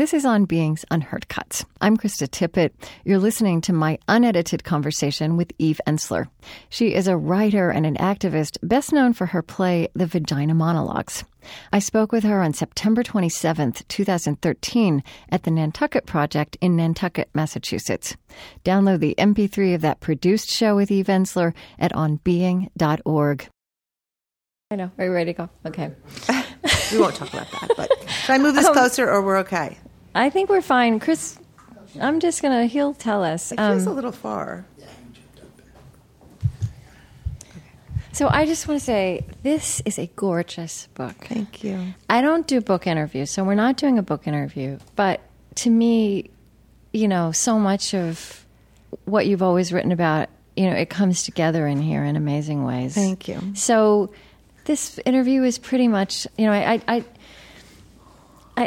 This is On Being's Unheard Cuts. I'm Krista Tippett. You're listening to my unedited conversation with Eve Ensler. She is a writer and an activist best known for her play The Vagina Monologues. I spoke with her on September 27th, 2013 at the Nantucket Project in Nantucket, Massachusetts. Download the MP3 of that produced show with Eve Ensler at onbeing.org. I know. Are you ready to go? Okay. we won't talk about that. But should I move this um, closer, or we're okay? I think we're fine, Chris. I'm just gonna. He'll tell us. It feels um, a little far. So I just want to say this is a gorgeous book. Thank you. I don't do book interviews, so we're not doing a book interview. But to me, you know, so much of what you've always written about, you know, it comes together in here in amazing ways. Thank you. So this interview is pretty much, you know, I, I, I,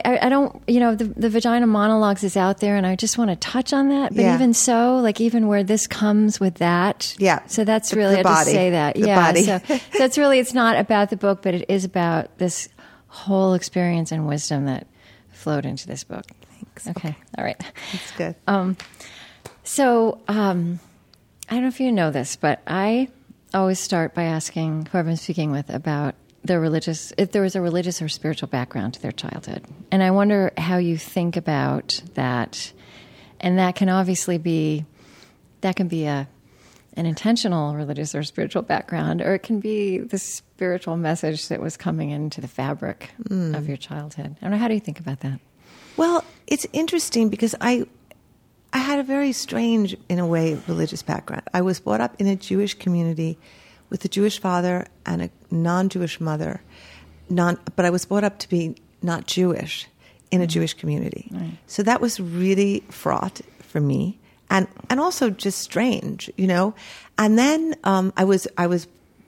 I don't, you know, the, the vagina monologues is out there, and I just want to touch on that. But yeah. even so, like even where this comes with that, yeah. So that's the, really the I just say that, the yeah. Body. So, it's really it's not about the book, but it is about this whole experience and wisdom that flowed into this book. Thanks. Okay, okay. all right, that's good. Um, so um, I don't know if you know this, but I always start by asking whoever I'm speaking with about their religious, if there was a religious or spiritual background to their childhood. And I wonder how you think about that. And that can obviously be, that can be a, an intentional religious or spiritual background, or it can be the spiritual message that was coming into the fabric mm. of your childhood. I don't know. How do you think about that? Well, it's interesting because I, I had a very strange, in a way, religious background. I was brought up in a Jewish community with a Jewish father and a non-Jewish mother. Non, but I was brought up to be not Jewish in a mm Jewish community. Right. So that was really fraught for me, and and also just strange, you know. And then um, I was I was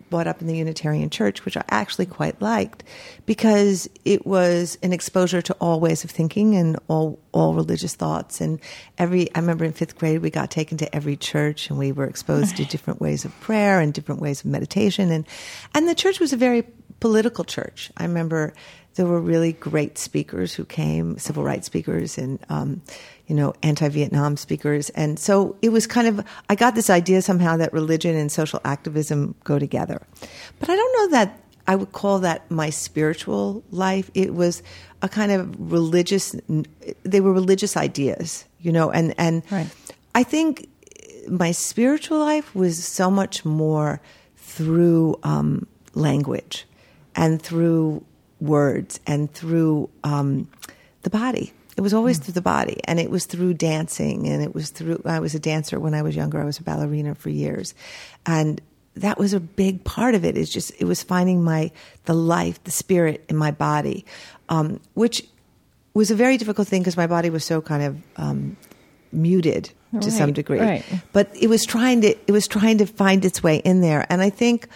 brought up in the Unitarian Church, which I actually quite liked because it was an exposure to all ways of thinking and all all religious thoughts. And every I remember in fifth grade we got taken to every church and we were exposed to different ways of prayer and different ways of meditation. And and the church was a very political church. I remember there were really great speakers who came, civil rights speakers and, um, you know, anti-Vietnam speakers. And so it was kind of, I got this idea somehow that religion and social activism go together. But I don't know that I would call that my spiritual life. It was a kind of religious, they were religious ideas, you know, and, and right. I think my spiritual life was so much more through um, language and through words and through um, the body. It was always mm. through the body, and it was through dancing, and it was through. I was a dancer when I was younger. I was a ballerina for years, and that was a big part of it. Is just it was finding my the life, the spirit in my body, um, which was a very difficult thing because my body was so kind of um, muted to right, some degree. Right. But it was trying to it was trying to find its way in there, and I think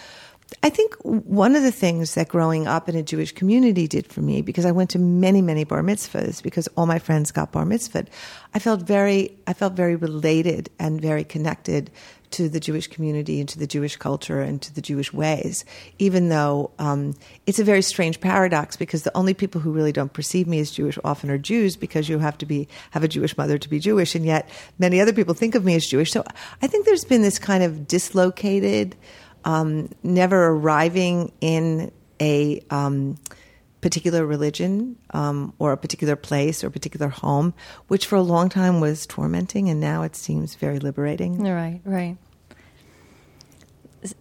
I think one of the things that growing up in a Jewish community did for me, because I went to many, many bar mitzvahs, because all my friends got bar mitzvahed, I felt very, I felt very related and very connected to the Jewish community and to the Jewish culture and to the Jewish ways, even though um, it's a very strange paradox because the only people who really don't perceive me as Jewish often are Jews because you have to be have a Jewish mother to be Jewish, and yet many other people think of me as Jewish. So I think there's been this kind of dislocated um, never arriving in a um, particular religion um, or a particular place or a particular home, which for a long time was tormenting, and now it seems very liberating. Right, right.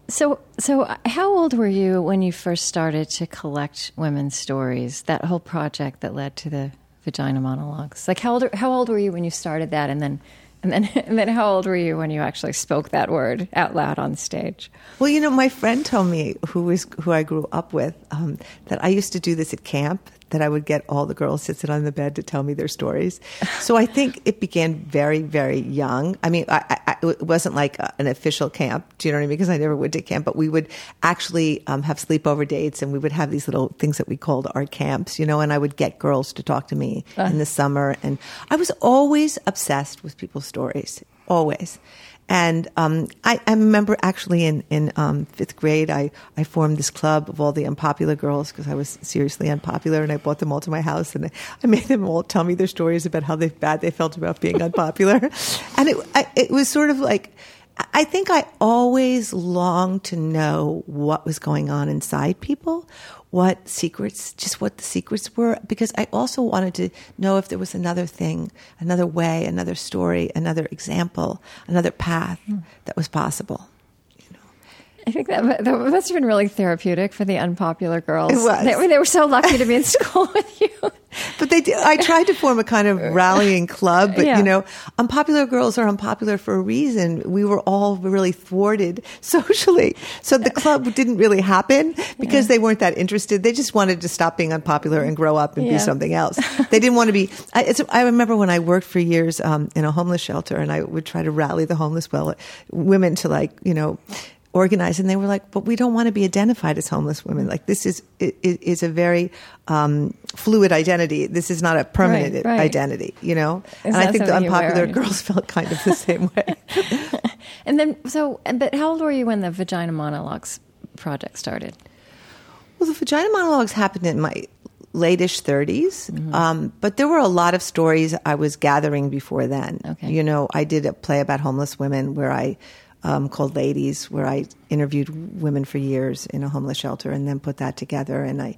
So, so how old were you when you first started to collect women's stories? That whole project that led to the vagina monologues. Like, how old? How old were you when you started that, and then and then, and then, how old were you when you actually spoke that word out loud on stage? Well, you know, my friend told me, who was who I grew up with, um, that I used to do this at camp that I would get all the girls to sit on the bed to tell me their stories. So I think it began very, very young. I mean, I, I, it wasn't like a, an official camp. Do you know what I mean? Because I never went to camp, but we would actually um, have sleepover dates, and we would have these little things that we called our camps. You know, and I would get girls to talk to me uh. in the summer, and I was always obsessed with people's stories always. And um, I, I remember actually in, in um, fifth grade, I, I formed this club of all the unpopular girls because I was seriously unpopular, and I brought them all to my house, and I made them all tell me their stories about how they, bad they felt about being unpopular. and it, I, it was sort of like, I think I always longed to know what was going on inside people, what secrets, just what the secrets were, because I also wanted to know if there was another thing, another way, another story, another example, another path mm. that was possible. I think that, that must have been really therapeutic for the unpopular girls. It was. They, they were so lucky to be in school with you. But they, did, I tried to form a kind of rallying club, but yeah. you know, unpopular girls are unpopular for a reason. We were all really thwarted socially, so the club didn't really happen because yeah. they weren't that interested. They just wanted to stop being unpopular and grow up and yeah. be something else. They didn't want to be. I, I remember when I worked for years um, in a homeless shelter, and I would try to rally the homeless well women to like you know organized and they were like but we don't want to be identified as homeless women. Like this is is a very um, fluid identity. This is not a permanent right, right. identity you know? And i think the unpopular girls felt kind of the same way. And then so but how old were you when the vagina monologues project started? Well the vagina monologues happened in my latish 30s mm-hmm. um, but there were a lot of stories i was gathering before then. Okay. you know i did a play about homeless women where i um, called Ladies, where I interviewed women for years in a homeless shelter, and then put that together. And I,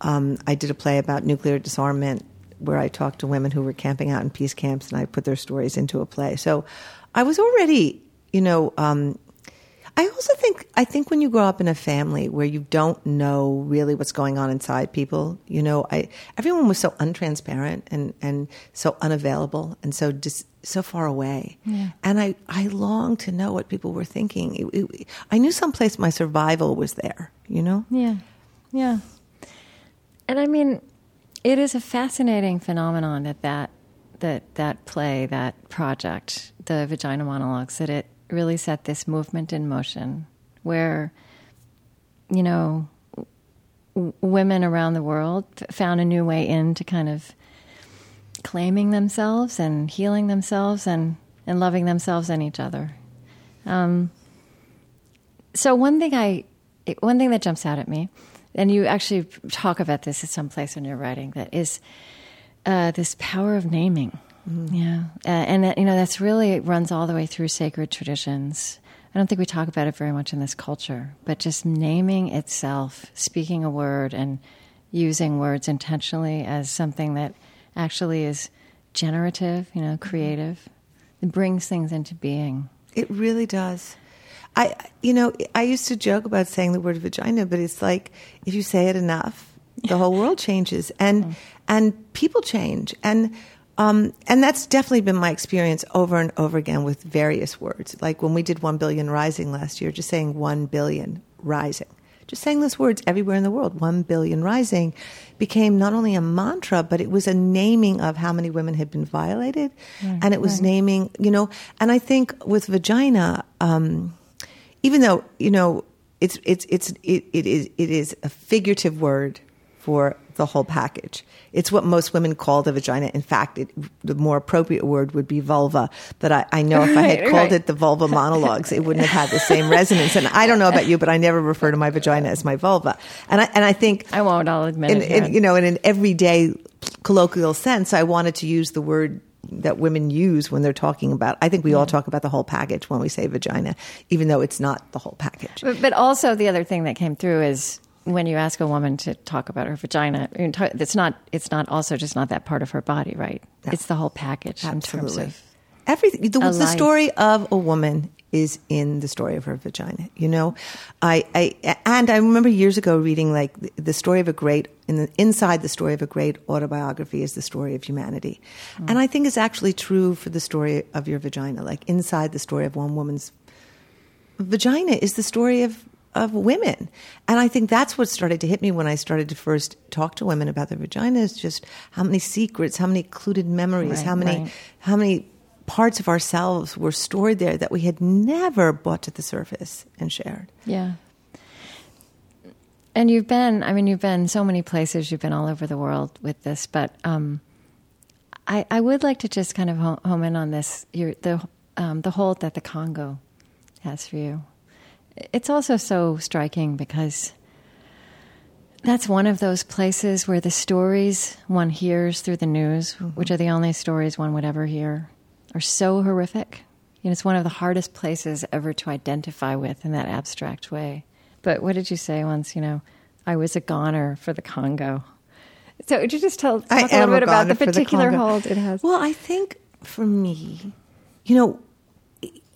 um, I did a play about nuclear disarmament, where I talked to women who were camping out in peace camps, and I put their stories into a play. So, I was already, you know, um, I also think I think when you grow up in a family where you don't know really what's going on inside people, you know, I everyone was so untransparent and and so unavailable and so dis, so far away, yeah. and I I longed to know what people were thinking. It, it, I knew someplace my survival was there, you know. Yeah, yeah, and I mean, it is a fascinating phenomenon that that that that play that project, the vagina monologues, that it really set this movement in motion where, you know, w- women around the world found a new way into kind of claiming themselves and healing themselves and, and loving themselves and each other. Um, so one thing I, one thing that jumps out at me, and you actually talk about this at some place in your writing, that is uh, this power of naming. Mm-hmm. Yeah, uh, and that, you know that's really it runs all the way through sacred traditions. I don't think we talk about it very much in this culture, but just naming itself, speaking a word, and using words intentionally as something that actually is generative, you know, creative. It brings things into being. It really does. I, you know, I used to joke about saying the word vagina, but it's like if you say it enough, the whole world changes, and mm. and people change, and um, and that's definitely been my experience over and over again with various words. Like when we did 1 billion rising last year, just saying 1 billion rising, just saying those words everywhere in the world, 1 billion rising, became not only a mantra, but it was a naming of how many women had been violated. Right, and it was right. naming, you know, and I think with vagina, um, even though, you know, it's, it's, it's, it, it is, it is a figurative word for the whole package. It's what most women call the vagina. In fact, it, the more appropriate word would be vulva. But I, I know if I had called right. it the vulva monologues, it wouldn't have had the same resonance. And I don't know about you, but I never refer to my vagina as my vulva. And I, and I think I won't. I'll admit in, it. In, you know, in an everyday colloquial sense, I wanted to use the word that women use when they're talking about. I think we all mm. talk about the whole package when we say vagina, even though it's not the whole package. But, but also, the other thing that came through is when you ask a woman to talk about her vagina, it's not it's not also just not that part of her body, right? No. It's the whole package Absolutely. in terms of everything. The, the story of a woman is in the story of her vagina. You know, I, I and I remember years ago reading like the, the story of a great in the, inside the story of a great autobiography is the story of humanity, mm. and I think it's actually true for the story of your vagina. Like inside the story of one woman's vagina is the story of of women. And I think that's what started to hit me when I started to first talk to women about their vaginas, just how many secrets, how many occluded memories, right, how many right. how many parts of ourselves were stored there that we had never brought to the surface and shared. Yeah. And you've been, I mean, you've been so many places, you've been all over the world with this, but um, I, I would like to just kind of home in on this, your, the um, the hold that the Congo has for you. It's also so striking because that's one of those places where the stories one hears through the news, mm-hmm. which are the only stories one would ever hear, are so horrific. You know, it's one of the hardest places ever to identify with in that abstract way. But what did you say once? You know, I was a goner for the Congo. So would you just tell talk a little bit about the particular the hold it has? Well, I think for me, you know,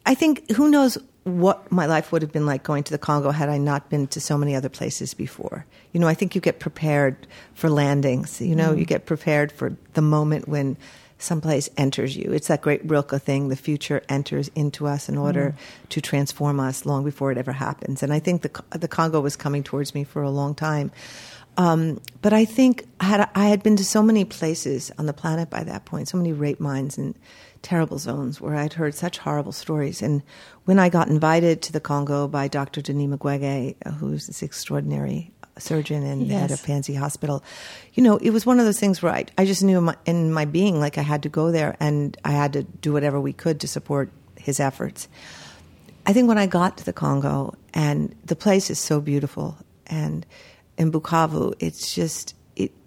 I think who knows what my life would have been like going to the Congo had I not been to so many other places before. You know, I think you get prepared for landings. You know, mm. you get prepared for the moment when someplace enters you. It's that great Rilke thing, the future enters into us in order mm. to transform us long before it ever happens. And I think the, the Congo was coming towards me for a long time. Um, but I think had, I had been to so many places on the planet by that point, so many rape mines and terrible zones where I'd heard such horrible stories. And when I got invited to the Congo by Dr. Denis Mukwege, uh, who's this extraordinary surgeon and yes. head of Panzi Hospital, you know, it was one of those things where I, I just knew in my, in my being like I had to go there and I had to do whatever we could to support his efforts. I think when I got to the Congo, and the place is so beautiful, and in Bukavu, it's just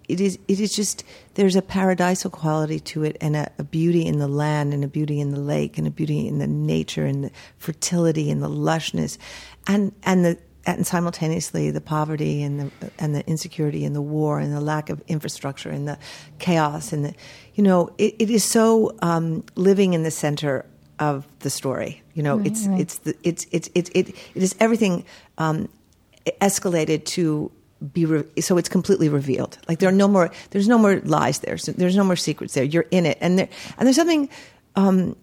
it, is it is just there's a paradisal quality to it, and a, a beauty in the land, and a beauty in the lake, and a beauty in the nature, and the fertility, and the lushness, and and the and simultaneously the poverty and the and the insecurity and the war and the lack of infrastructure and the chaos and the you know it, it is so um, living in the center of the story. You know it's it's the, it's it's it, it, it is everything um, escalated to be re- so it's completely revealed. Like there are no more there's no more lies there. So there's no more secrets there. You're in it. And there and there's something um,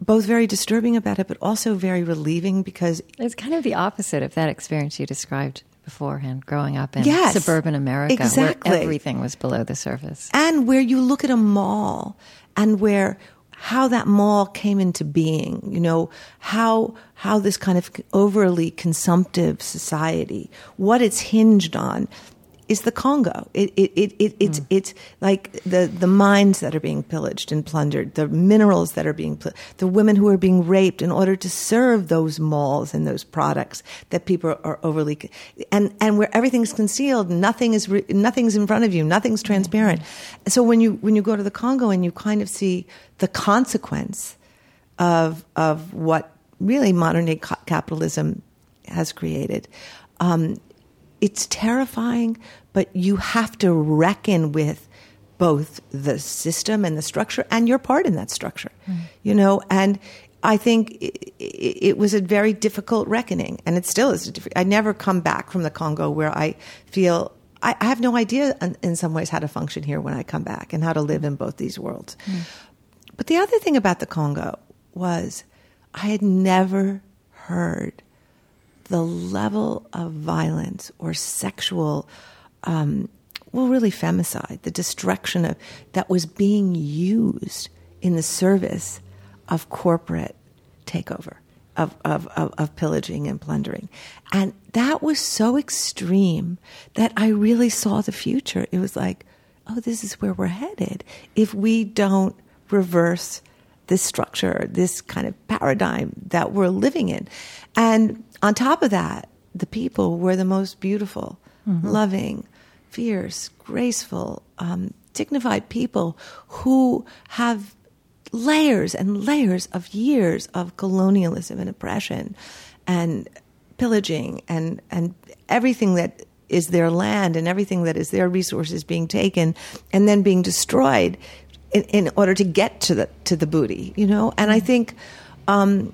both very disturbing about it, but also very relieving because it's kind of the opposite of that experience you described beforehand, growing up in yes, suburban America, exactly. where everything was below the surface, and where you look at a mall and where how that mall came into being, you know, how how this kind of overly consumptive society, what it's hinged on, is the Congo. It, it, it, it it's, mm. it's like the, the mines that are being pillaged and plundered, the minerals that are being, pl- the women who are being raped in order to serve those malls and those products that people are overly, and, and where everything's concealed, nothing is, re- nothing's in front of you, nothing's transparent. Mm-hmm. So when you, when you go to the Congo and you kind of see the consequence of, of what really modern day capitalism has created, um, it's terrifying, but you have to reckon with both the system and the structure and your part in that structure, mm. you know, and I think it, it, was a very difficult reckoning, and it still is. I never come back from the Congo where I feel I, I have no idea in, in, some ways how to function here when I come back and how to live in both these worlds. Mm. But the other thing about the Congo was I had never heard the level of violence or sexual, um, well, really femicide, the destruction of that was being used in the service of corporate takeover, of, of, of, of pillaging and plundering. And that was so extreme that I really saw the future. It was like, oh, this is where we're headed if we don't reverse this structure, this kind of paradigm that we're living in. And on top of that, the people were the most beautiful, mm-hmm. loving, fierce, graceful, um, dignified people who have layers and layers of years of colonialism and oppression and pillaging and, and everything that is their land and everything that is their resources being taken and then being destroyed in, in order to get to the to the booty, you know. And I think um,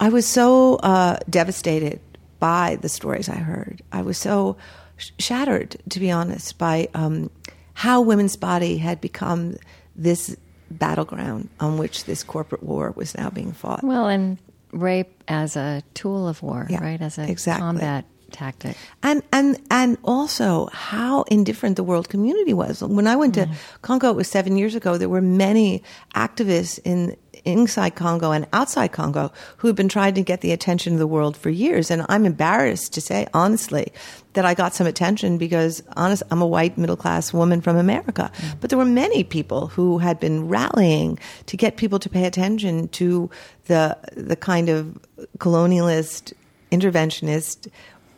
I was so uh, devastated by the stories I heard. I was so sh- shattered, to be honest, by um, how women's body had become this battleground on which this corporate war was now being fought. Well, and rape as a tool of war, yeah, right? As a exactly. combat tactic. And and and also how indifferent the world community was. When I went to Congo, it was seven years ago. There were many activists in inside Congo and outside Congo who had been trying to get the attention of the world for years. And I'm embarrassed to say, honestly, that I got some attention because, honest, I'm a white middle class woman from America. Mm. But there were many people who had been rallying to get people to pay attention to the the kind of colonialist, interventionist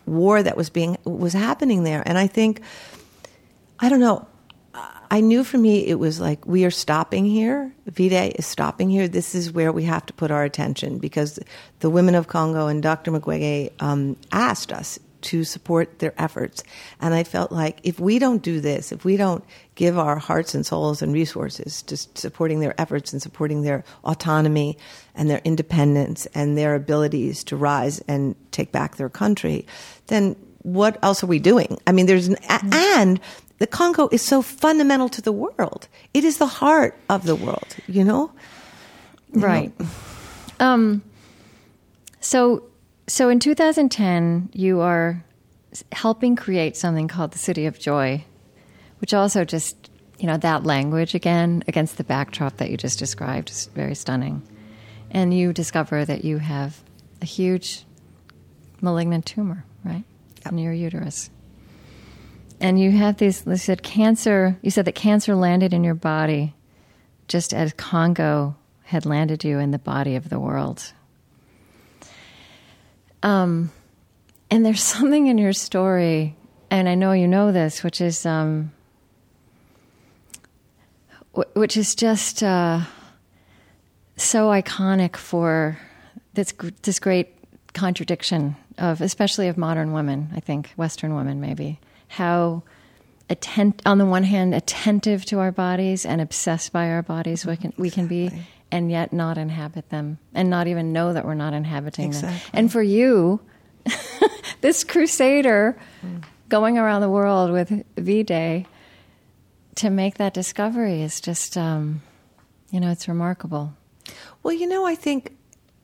war that was being was happening there. And I think, I don't know. I knew for me it was like we are stopping here. V-Day is stopping here. This is where we have to put our attention because the women of Congo and Dr. Mukwege um, asked us to support their efforts. And I felt like if we don't do this, if we don't give our hearts and souls and resources to supporting their efforts and supporting their autonomy and their independence and their abilities to rise and take back their country, then what else are we doing? I mean, there's an, and the Congo is so fundamental to the world. It is the heart of the world, you know? You Right. know? Um, so, so in 2010, you are helping create something called the City of Joy, which also just, you know, that language again against the backdrop that you just described is very stunning. And you discover that you have a huge malignant tumor, right, in your uterus. And you have these, you said cancer, you said that cancer landed in your body just as Congo had landed you in the body of the world. Um, and there's something in your story, and I know you know this, which is, um, wh- which is just uh, so iconic for this this great contradiction of, especially of modern women. I think Western women, maybe how attent on the one hand attentive to our bodies and obsessed by our bodies we can we can be Exactly. and yet not inhabit them and not even know that we're not inhabiting them. And for you this crusader going around the world with v-day to make that discovery is just um, you know it's remarkable. Well, you know, I think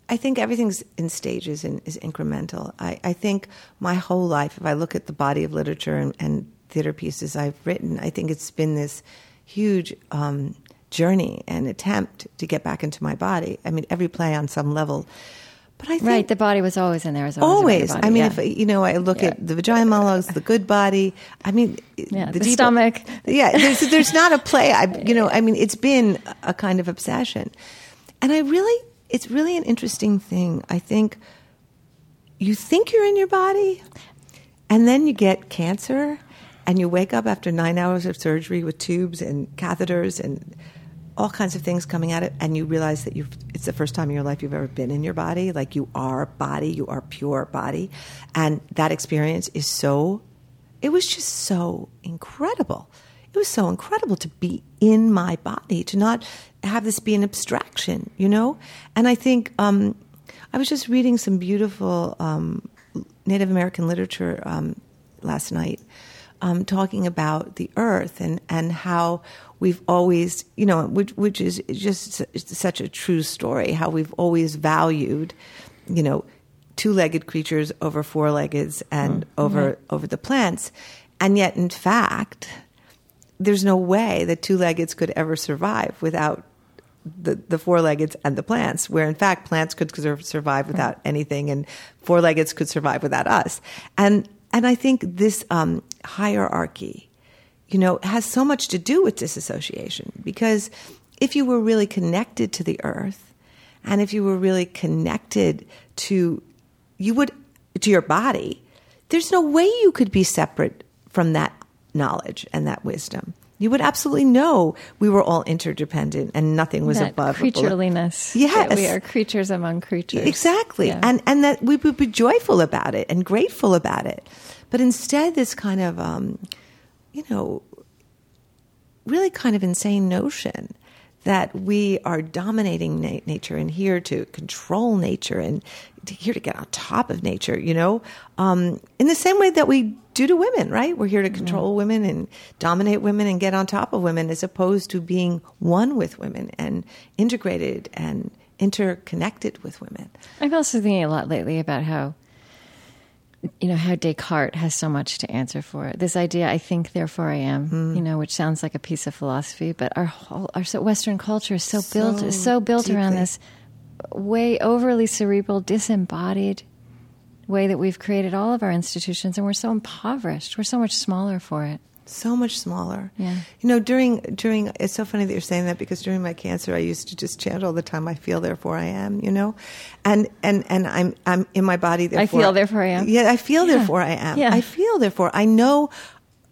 I think everything's in stages and is incremental. I, I think my whole life, if I look at the body of literature and, and theater pieces I've written, I think it's been this huge um, journey and attempt to get back into my body. I mean, every play on some level. But I think right the body was always in there as always, always. I mean, yeah. if you know, I look Yeah. at the vagina monologues, the good body. I mean, Yeah, the deeper- stomach. Yeah, there's, there's not a play. I, you know, I mean, it's been a kind of obsession, and I really, it's really an interesting thing. I think you think you're in your body, and then you get cancer, and you wake up after nine hours of surgery with tubes and catheters and all kinds of things coming at it, and you realize that you've it's the first time in your life you've ever been in your body. Like you are body, you are pure body, and that experience is so. It was just so incredible. It was so incredible to be in my body, to not have this be an abstraction, you know. And I think um, I was just reading some beautiful um, Native American literature um, last night, um, talking about the earth and, and how we've always, you know, which, which is just such a true story, how we've always valued, you know, two-legged creatures over four-leggeds and over over the plants, and yet, in fact, there's no way that two-leggeds could ever survive without the, the four-leggeds and the plants, where in fact plants could survive without anything, and four-leggeds could survive without us. And and I think this um, hierarchy, you know, has so much to do with disassociation because if you were really connected to the earth, and if you were really connected to, you would to your body. There's no way you could be separate from that knowledge and that wisdom. You would absolutely know we were all interdependent and nothing was that above creatureliness Yes. that we are creatures among creatures Exactly. Yeah. And and that we would be joyful about it and grateful about it. But instead this kind of um, you know really kind of insane notion that we are dominating na- nature and here to control nature and to, here to get on top of nature, you know, um, in the same way that we do to women, right? We're here to control women and dominate women and get on top of women as opposed to being one with women and integrated and interconnected with women. I'm also thinking a lot lately about how you know how Descartes has so much to answer for. This idea, I think, therefore I am. Hmm. You know, which sounds like a piece of philosophy, but our whole, our so- Western culture is so, So built so built around this way overly cerebral, disembodied way that we've created all of our institutions, and we're so impoverished. We're so much smaller for it. so much smaller. Yeah. You know, during during it's so funny that you're saying that because during my cancer, I used to just chant all the time. I feel, therefore I am. You know, and and and I'm I'm in my body. Therefore I feel, therefore I am. Yeah, I feel, Yeah. therefore I am. Yeah. I feel, therefore I know.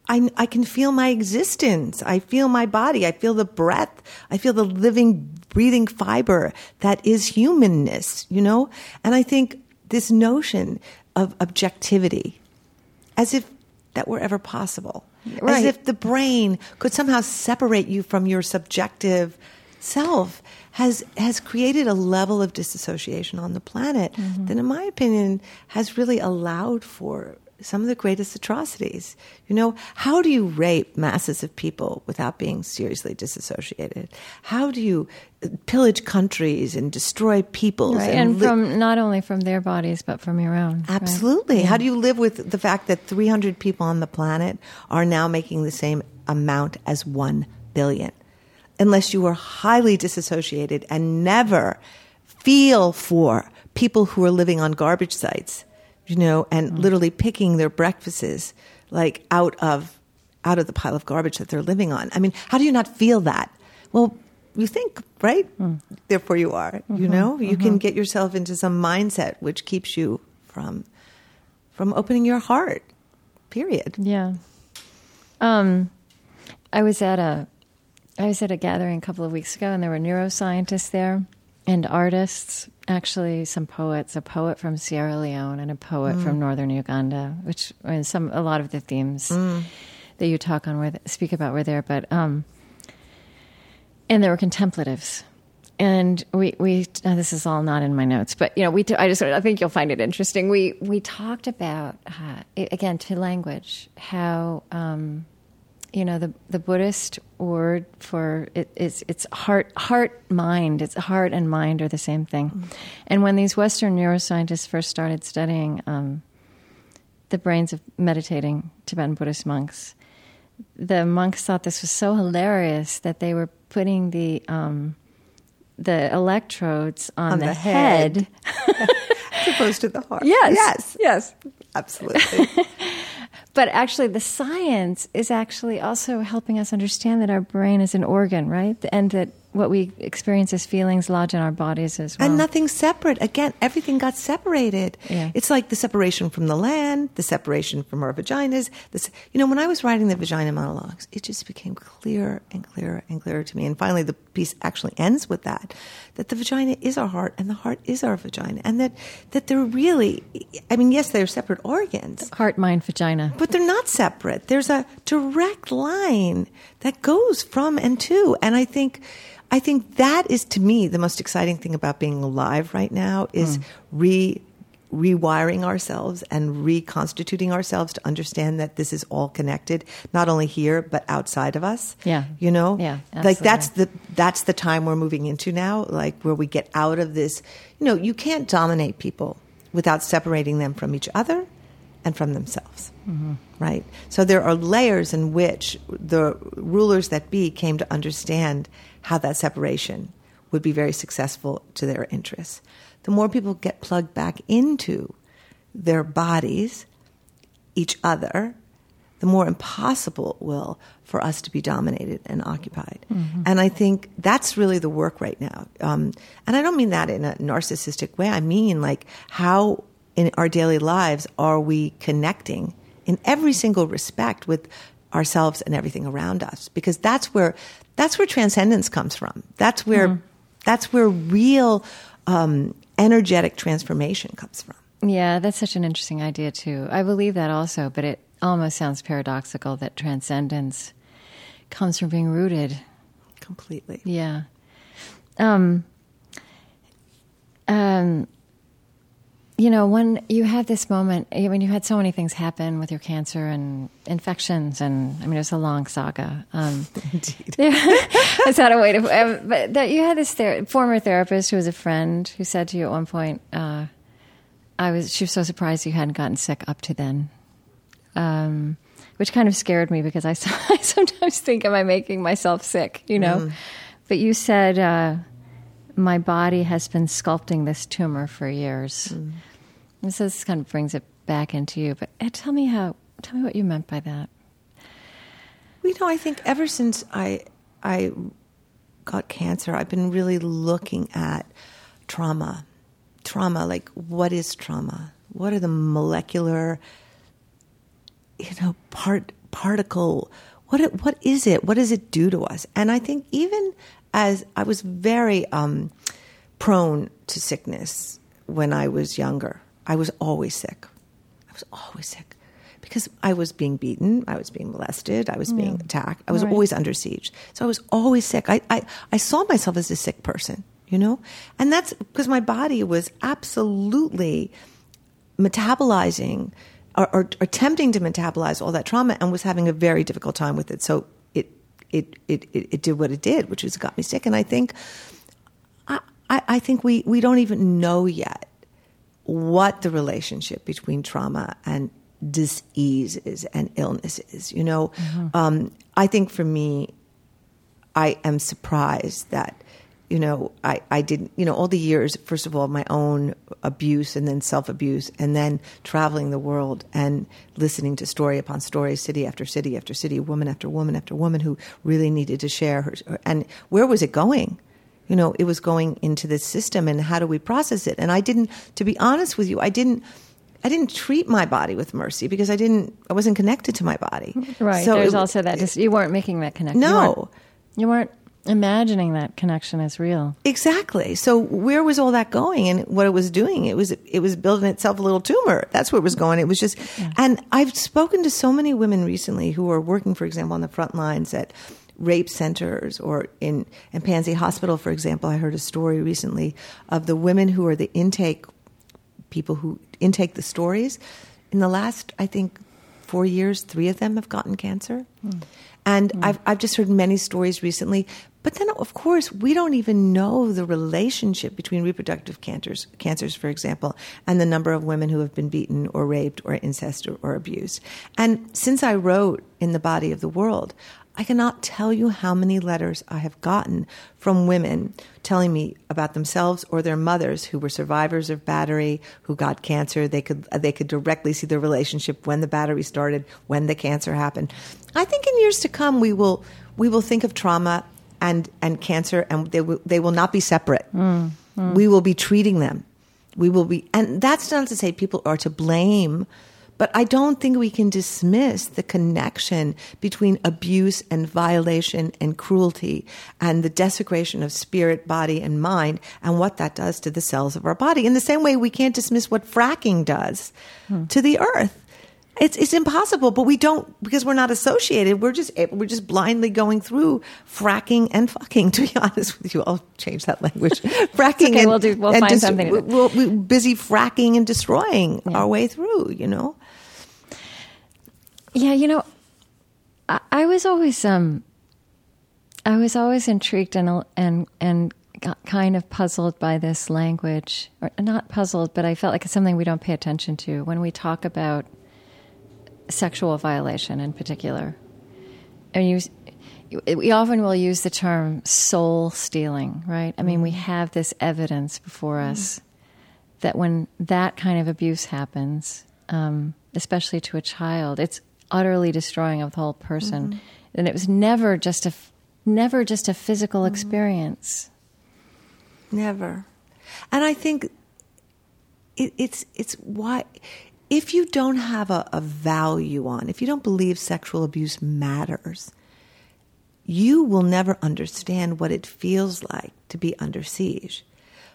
I, I can feel my existence. I feel my body. I feel the breath. I feel the living, breathing fiber that is humanness, you know? And I think this notion of objectivity, as if that were ever possible, as if the brain could somehow separate you from your subjective self, has, has created a level of disassociation on the planet mm-hmm. that, in my opinion, has really allowed for some of the greatest atrocities. You know, how do you rape masses of people without being seriously disassociated? How do you pillage countries and destroy peoples? Right. And li- from not only from their bodies, but from your own. right? Absolutely. How do you live with the fact that 300 people on the planet are now making the same amount as 1 billion? Unless you are highly disassociated and never feel for people who are living on garbage sites, you know, and mm-hmm. literally picking their breakfasts like out of out of the pile of garbage that they're living on. I mean, how do you not feel that? Well, you think, right? Hmm. Therefore you are. You mm-hmm. know, you can mm-hmm. get yourself into some mindset which keeps you from from opening your heart. Period. Yeah. Um, I was at a I was at a gathering a couple of weeks ago, and there were neuroscientists there and artists. Actually, some poets, a poet from Sierra Leone and a poet from northern Uganda, which I mean, some a lot of the themes that you talk on were speak about were there, but um, and there were contemplatives. And we, we now this is all not in my notes, but you know, we, t- I just, I think you'll find it interesting. We, we talked about, uh, again, to language, how, um, you know, the, the Buddhist word for it is, it's heart, heart, mind. It's heart and mind are the same thing. And when these Western neuroscientists first started studying, um, the brains of meditating Tibetan Buddhist monks, the monks thought this was so hilarious that they were putting the um, the electrodes on, On the, the head. head. As opposed to the heart. Yes, Yes. yes. Absolutely. But actually, the science is actually also helping us understand that our brain is an organ, right? And that what we experience as feelings lodge in our bodies as well. And nothing's separate. Again, everything got separated. Yeah. It's like the separation from the land, the separation from our vaginas. This, you know, when I was writing the vagina monologues, it just became clearer and clearer and clearer to me. And finally, the piece actually ends with that: that the vagina is our heart, and the heart is our vagina, and that that they're really. I mean, yes, they're separate organs, Heart, mind, vagina. but they're not separate. There's a direct line that goes from and to, and I think, I think that is to me the most exciting thing about being alive right now is hmm. re rewiring ourselves and reconstituting ourselves to understand that this is all connected, not only here but outside of us. Yeah. you know, Yeah, like that's the that's the time we're moving into now, like where we get out of this. You know, you can't dominate people without separating them from each other and from themselves. Right? So there are layers in which the rulers that be came to understand how that separation would be very successful to their interests. The more people get plugged back into their bodies, each other, the more impossible it will for us to be dominated and occupied. And I think that's really the work right now. Um, and I don't mean that in a narcissistic way. I mean, like, how in our daily lives are we connecting in every single respect with ourselves and everything around us? Because that's where that's where transcendence comes from. That's where that's where real um, energetic transformation comes from. Yeah, that's such an interesting idea too. I believe that also, but it almost sounds paradoxical that transcendence comes from being rooted. Completely. Yeah. Um, um, you know, when you had this moment, I mean, you had so many things happen with your cancer and infections, and I mean, it was a long saga. Um, Indeed. That's not a way to. Um, but that you had this ther- former therapist who was a friend who said to you at one point, uh, I was she was so surprised you hadn't gotten sick up to then, um, which kind of scared me because I, I sometimes think, "Am I making myself sick?" You know. Mm. But you said uh, my body has been sculpting this tumor for years. Mm. So this kind of brings it back into you. But uh, tell me how. Tell me what you meant by that. You know, I think ever since I I got cancer, I've been really looking at trauma. Trauma, like what is trauma? What are the molecular, you know, part particle? What what is it? What does it do to us? And I think even as I was very um, prone to sickness when I was younger, I was always sick. I was always sick because I was being beaten, I was being molested, I was being yeah. attacked, I was right. always under siege. So I was always sick. I, I, I saw myself as a sick person, you know? And that's because my body was absolutely metabolizing or, or, attempting to metabolize all that trauma and was having a very difficult time with it. So it, it, it, it, it did what it did, which was got me sick. And I think, I, I think we, we don't even know yet what the relationship between trauma and diseases and illnesses. You know, mm-hmm. um, I think for me, I am surprised that you know I, I didn't you know all the years first of all my own abuse and then self abuse and then traveling the world and listening to story upon story city after city after city woman after woman after woman who really needed to share her and where was it going you know it was going into this system and how do we process it and I didn't to be honest with you I didn't I didn't treat my body with mercy because I didn't. I wasn't connected to my body. Right. So There's it, also that. Just, you weren't making that connection. No. You weren't, you weren't imagining that connection as real. Exactly. So where was all that going and what it was doing? It was it was building itself a little tumor. That's where it was going. It was just yeah. and I've spoken to so many women recently who are working, for example, on the front lines at rape centers or in, in Panzi Hospital, for example. I heard a story recently of the women who are the intake people who intake the stories. In the last, I think, four years, three of them have gotten cancer. Mm. And mm. I've, I've just heard many stories recently. But then, of course, we don't even know the relationship between reproductive cancers, cancers, for example, and the number of women who have been beaten or raped or incest or, or abused. And since I wrote In the Body of the World, I cannot tell you how many letters I have gotten from women telling me about themselves or their mothers who were survivors of battery, who got cancer. They could they could directly see the relationship when the battery started, when the cancer happened. I think in years to come we will we will think of trauma and and cancer and they will, they will not be separate. Mm, mm. We will be treating them. We will be and that's not to say people are to blame but I don't think we can dismiss the connection between abuse and violation and cruelty and the desecration of spirit, body, and mind and what that does to the cells of our body. In the same way, we can't dismiss what fracking does hmm. to the earth. It's, it's impossible, but we don't because we're not associated. We're just we're just blindly going through fracking and fucking. To be honest with you, I'll change that language. fracking. okay, and, we'll do. We'll find dis- something. We're, we're, busy fracking and destroying yeah. our way through. You know. Yeah, you know, I, I was always um, I was always intrigued and and and kind of puzzled by this language, or not puzzled, but I felt like it's something we don't pay attention to when we talk about sexual violation in particular. And you, we often will use the term soul stealing, right? I mean, we mm-hmm. have this evidence before mm-hmm. us that when that kind of abuse happens, um, especially to a child, it's utterly destroying of the whole person. Mm-hmm. And it was never just a never just a physical mm-hmm. experience. Never. And I think it, it's it's why if you don't have a, a value on, if you don't believe sexual abuse matters, you will never understand what it feels like to be under siege.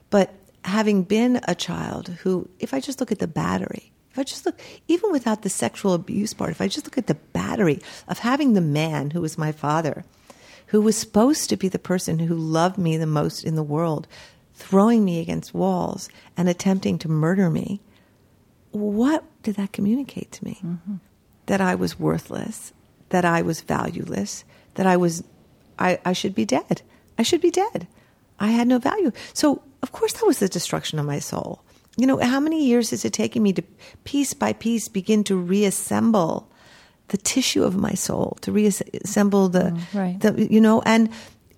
But having been a child who, if I just look at the battery, if I just look, even without the sexual abuse part, if I just look at the battery of having the man who was my father, who was supposed to be the person who loved me the most in the world, throwing me against walls and attempting to murder me, what did that communicate to me? Mm-hmm. That I was worthless, that I was valueless, that I was, I, I should be dead. I should be dead. I had no value. So, of course, that was the destruction of my soul. You know, how many years is it taking me to piece by piece begin to reassemble the tissue of my soul, to reassemble the, Mm, right. the you know, and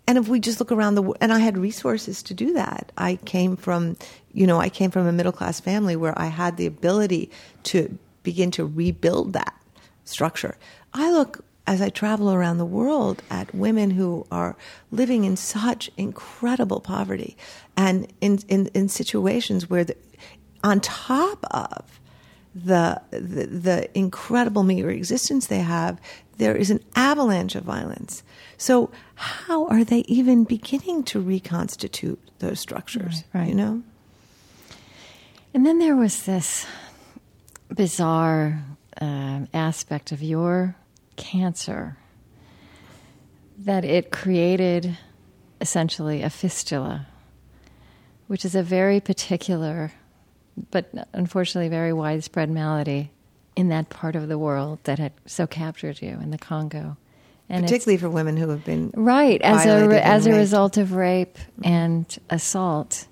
and if we just look around the wo- and I had resources to do that. I came from, you know, I came from a middle class family where I had the ability to begin to rebuild that structure. I look as I travel around the world at women who are living in such incredible poverty and in, in, in situations where, the, on top of the, the, the incredible meager existence they have, there is an avalanche of violence. So, how are they even beginning to reconstitute those structures? Right, right. You know? And then there was this bizarre um aspect of your cancer that it created essentially a fistula, which is a very particular, but unfortunately very widespread malady in that part of the world that had so captured you in the Congo. And Particularly for women who have been right as a as a raped. result of rape mm-hmm. and assault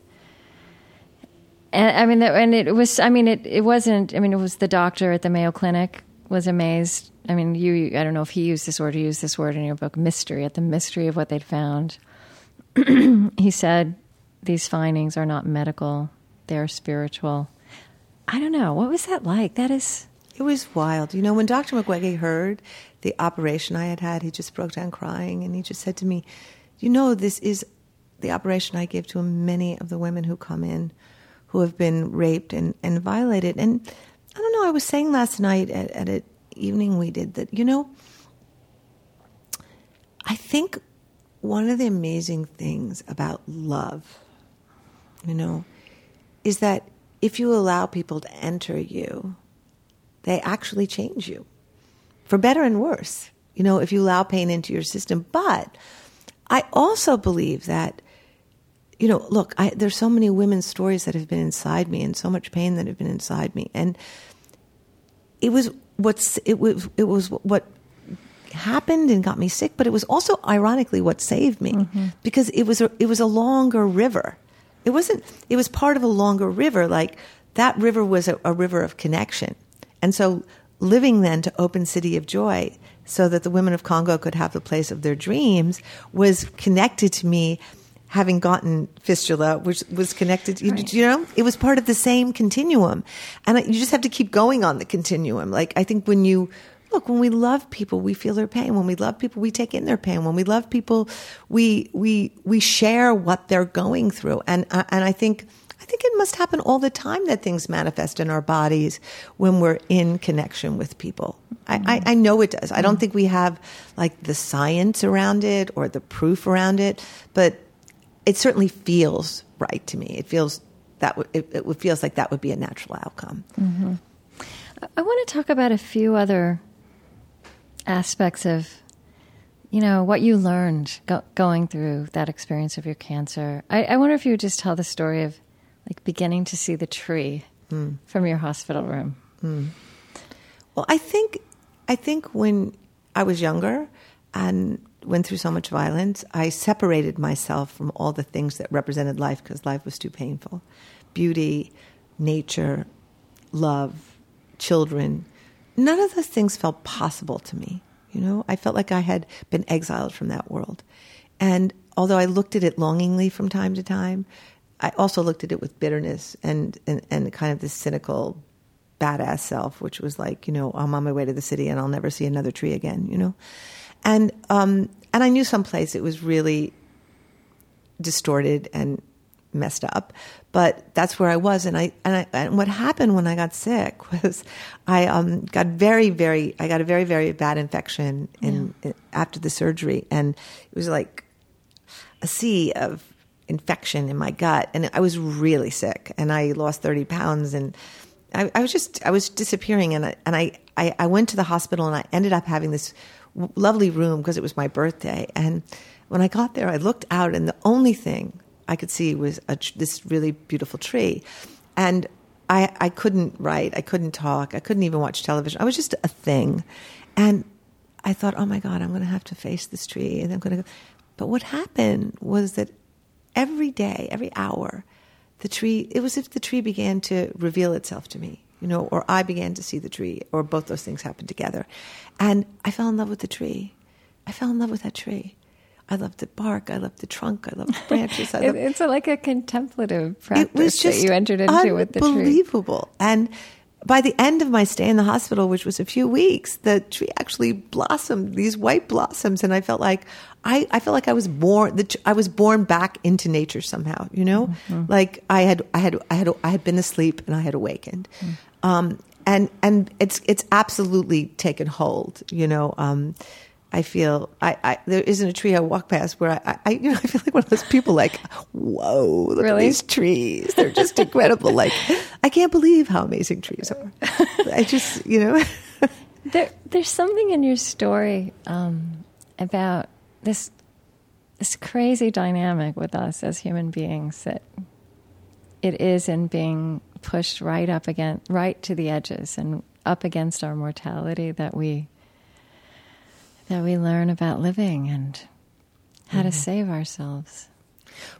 and i mean and it was i mean it, it wasn't i mean it was the doctor at the mayo clinic was amazed i mean you i don't know if he used this word or used this word in your book mystery at the mystery of what they'd found he said these findings are not medical they're spiritual i don't know what was that like that is It was wild. You know, when Dr. Mukwege heard the operation I had had, he just broke down crying and he just said to me, You know, this is the operation I give to many of the women who come in who have been raped and, and violated. And I don't know, I was saying last night at, at an evening we did that, you know, I think one of the amazing things about love, you know, is that if you allow people to enter you, they actually change you for better and worse. You know, if you allow pain into your system. But I also believe that, you know, look, I, there's so many women's stories that have been inside me and so much pain that have been inside me. And it was what's, it was, it was what happened and got me sick, but it was also ironically what saved me mm-hmm. because it was a, it was a longer river. It wasn't. It was part of a longer river. Like that river was a, a river of connection, and so living then to open City of Joy, so that the women of Congo could have the place of their dreams, was connected to me. Having gotten fistula, which was connected, you, Right. you know, it was part of the same continuum, and you just have to keep going on the continuum. Like I think when you look when we love people we feel their pain. When we love people we take in their pain. When we love people we we we share what they're going through. And uh, and i think i think it must happen all the time that things manifest in our bodies when we're in connection with people. I, I, know it does. I don't think we have like the science around it or the proof around it but it certainly feels right to me. It feels that would it, it feels like that would be a natural outcome. I want to talk about a few other aspects of, you know, what you learned go- going through that experience of your cancer. I, I wonder if you would just tell the story of, like, beginning to see the tree hmm. from your hospital room. Hmm. Well, I think I think when I was younger and went through so much violence, I separated myself from all the things that represented life because life was too painful. Beauty, nature, love, children. None of those things felt possible to me. You know, I felt like I had been exiled from that world. And although I looked at it longingly from time to time, I also looked at it with bitterness and, and, and kind of this cynical badass self, which was like, you know, I'm on my way to the city and I'll never see another tree again, you know? And, um, and I knew someplace it was really distorted and messed up, but that's where I was. And I, and I, and what happened when I got sick was I, um, got very, very, I got a very, very bad infection in, after the surgery. And it was like a sea of infection in my gut. And I was really sick and I lost 30 pounds. And I, I was just I was disappearing. And I, and I, I, I went to the hospital and I ended up having this w- lovely room because it was my birthday. And when I got there I looked out and the only thing I could see was a, this really beautiful tree and I, I couldn't write I couldn't talk I couldn't even watch television I was just a thing and I thought oh my god I'm going to have to face this tree and I'm going to go. but what happened was that every day, every hour, the tree, it was if the tree began to reveal itself to me, you know, or I began to see the tree, or both those things happened together. And I fell in love with the tree. I fell in love with that tree. I loved the bark. I loved the trunk. I loved the branches. I loved, it's like a contemplative practice it was just that you entered into with the tree. Unbelievable. And by the end of my stay in the hospital, which was a few weeks, the tree actually blossomed these white blossoms, and I felt like I, I felt like I was born. The, I was born back into nature somehow. You know, mm-hmm. like I had I had I had I had been asleep and I had awakened. Mm-hmm. Um, and and it's it's absolutely taken hold. You know, um, I feel I, I, there isn't a tree I walk past where I, I you know I feel like one of those people like whoa look really? at these trees. They're just incredible. Like I can't believe how amazing trees are. I just you know. There there's something in your story um, about this this crazy dynamic with us as human beings that it is in being pushed right up against right to the edges and up against our mortality that we that we learn about living and how mm-hmm. to save ourselves.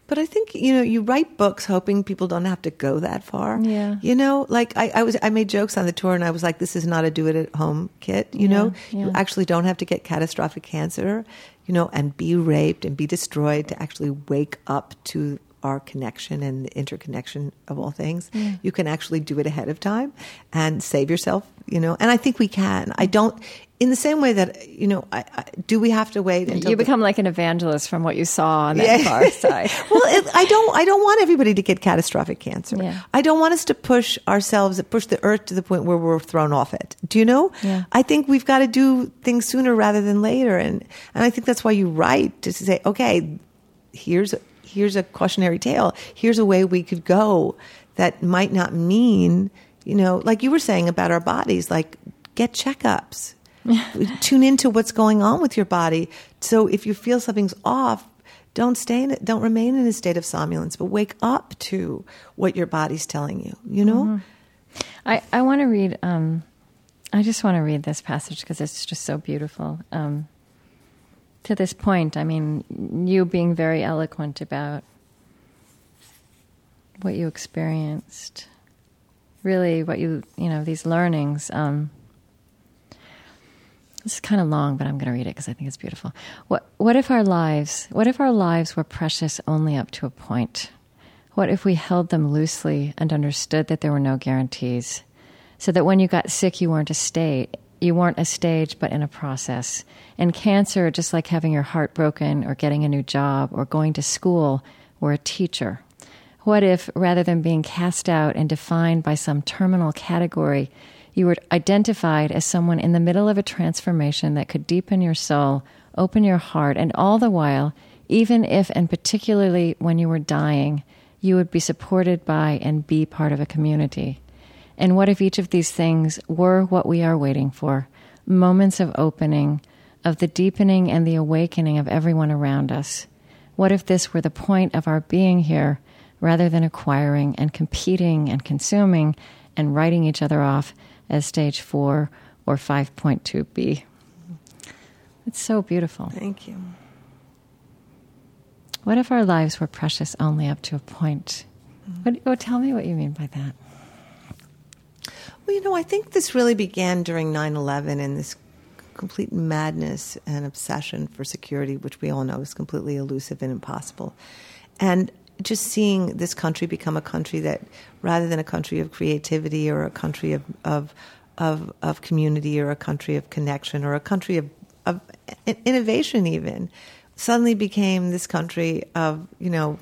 But I think you know you write books hoping people don't have to go that far. Yeah. You know, like I, I was I made jokes on the tour and I was like, this is not a do it at home kit. You yeah, know, yeah. you actually don't have to get catastrophic cancer. You know, and be raped and be destroyed to actually wake up to our connection and the interconnection of all things. Yeah. You can actually do it ahead of time and save yourself, you know. And I think we can. I don't in the same way that you know, I, I, do we have to wait until you become the, like an evangelist from what you saw on that yeah. far side? well, it, I don't. I don't want everybody to get catastrophic cancer. Yeah. I don't want us to push ourselves, push the earth to the point where we're thrown off it. Do you know? Yeah. I think we've got to do things sooner rather than later, and and I think that's why you write to say, okay, here's here's a cautionary tale. Here's a way we could go that might not mean, you know, like you were saying about our bodies, like get checkups Tune into what's going on with your body. So if you feel something's off, don't stay in it. Don't remain in a state of somnolence, but wake up to what your body's telling you. You know. Mm-hmm. I I want to read. Um, I just want to read this passage because it's just so beautiful. Um, to this point, I mean, you being very eloquent about what you experienced, really, what you you know these learnings. Um, it's kind of long, but I'm going to read it because I think it's beautiful. What, what if our lives, what if our lives were precious only up to a point? What if we held them loosely and understood that there were no guarantees? So that when you got sick, you weren't a state, you weren't a stage, but in a process. And cancer, just like having your heart broken or getting a new job or going to school, were a teacher. What if, rather than being cast out and defined by some terminal category, you were identified as someone in the middle of a transformation that could deepen your soul, open your heart, and all the while, even if and particularly when you were dying, you would be supported by and be part of a community. And what if each of these things were what we are waiting for moments of opening, of the deepening and the awakening of everyone around us? What if this were the point of our being here rather than acquiring and competing and consuming and writing each other off as stage four or 5.2b. It's so beautiful. Thank you. What if our lives were precious only up to a point? What, oh, tell me what you mean by that. Well, you know, I think this really began during 9 11 and this complete madness and obsession for security, which we all know is completely elusive and impossible. And just seeing this country become a country that, rather than a country of creativity or a country of of of, of community or a country of connection or a country of, of innovation, even suddenly became this country of you know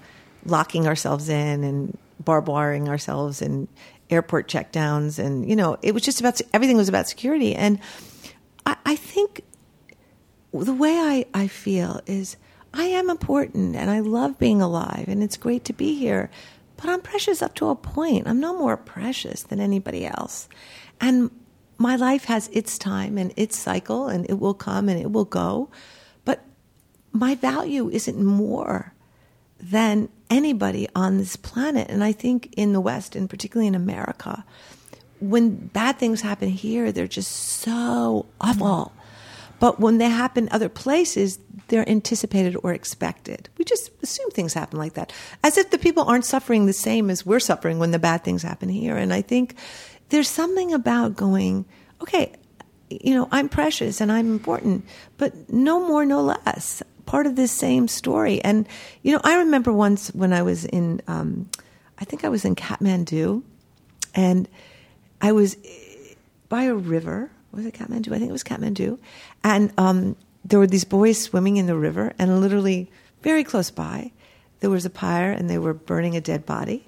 locking ourselves in and barbed wiring ourselves and airport checkdowns and you know it was just about everything was about security. And I, I think the way I, I feel is I am important and I love being alive and it's great to be here. But I'm precious up to a point. I'm no more precious than anybody else. And my life has its time and its cycle and it will come and it will go. But my value isn't more than anybody on this planet. And I think in the West and particularly in America, when bad things happen here, they're just so awful. But when they happen other places, they're anticipated or expected. We just assume things happen like that, as if the people aren't suffering the same as we're suffering when the bad things happen here. And I think there's something about going, okay, you know, I'm precious and I'm important, but no more, no less. Part of this same story. And, you know, I remember once when I was in, um, I think I was in Kathmandu, and I was by a river. Was it Kathmandu? I think it was Kathmandu. And um, there were these boys swimming in the river, and literally very close by, there was a pyre, and they were burning a dead body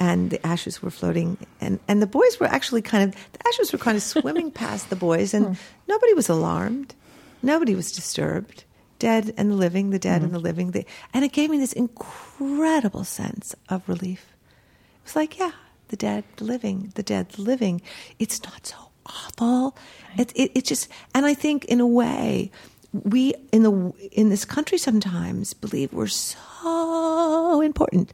and the ashes were floating and, and the boys were actually kind of the ashes were kind of swimming past the boys and hmm. nobody was alarmed nobody was disturbed dead and the living the dead mm-hmm. and the living the, and it gave me this incredible sense of relief it was like yeah the dead the living the dead the living it's not so awful right. it, it, it just and i think in a way we in the in this country sometimes believe we're so important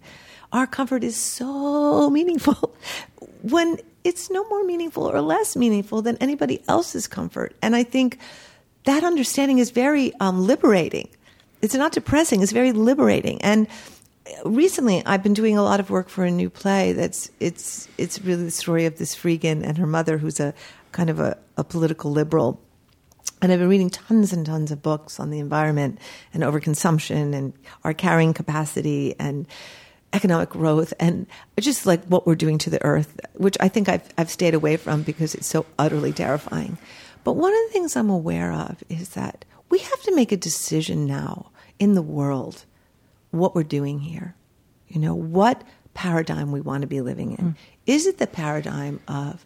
our comfort is so meaningful when it's no more meaningful or less meaningful than anybody else's comfort. And I think that understanding is very um, liberating. It's not depressing, it's very liberating. And recently I've been doing a lot of work for a new play that's it's it's really the story of this Freegan and her mother who's a kind of a, a political liberal. And I've been reading tons and tons of books on the environment and overconsumption and our carrying capacity and economic growth and just like what we're doing to the earth, which I think I've, I've stayed away from because it's so utterly terrifying. But one of the things I'm aware of is that we have to make a decision now in the world what we're doing here. You know, what paradigm we want to be living in. Mm. Is it the paradigm of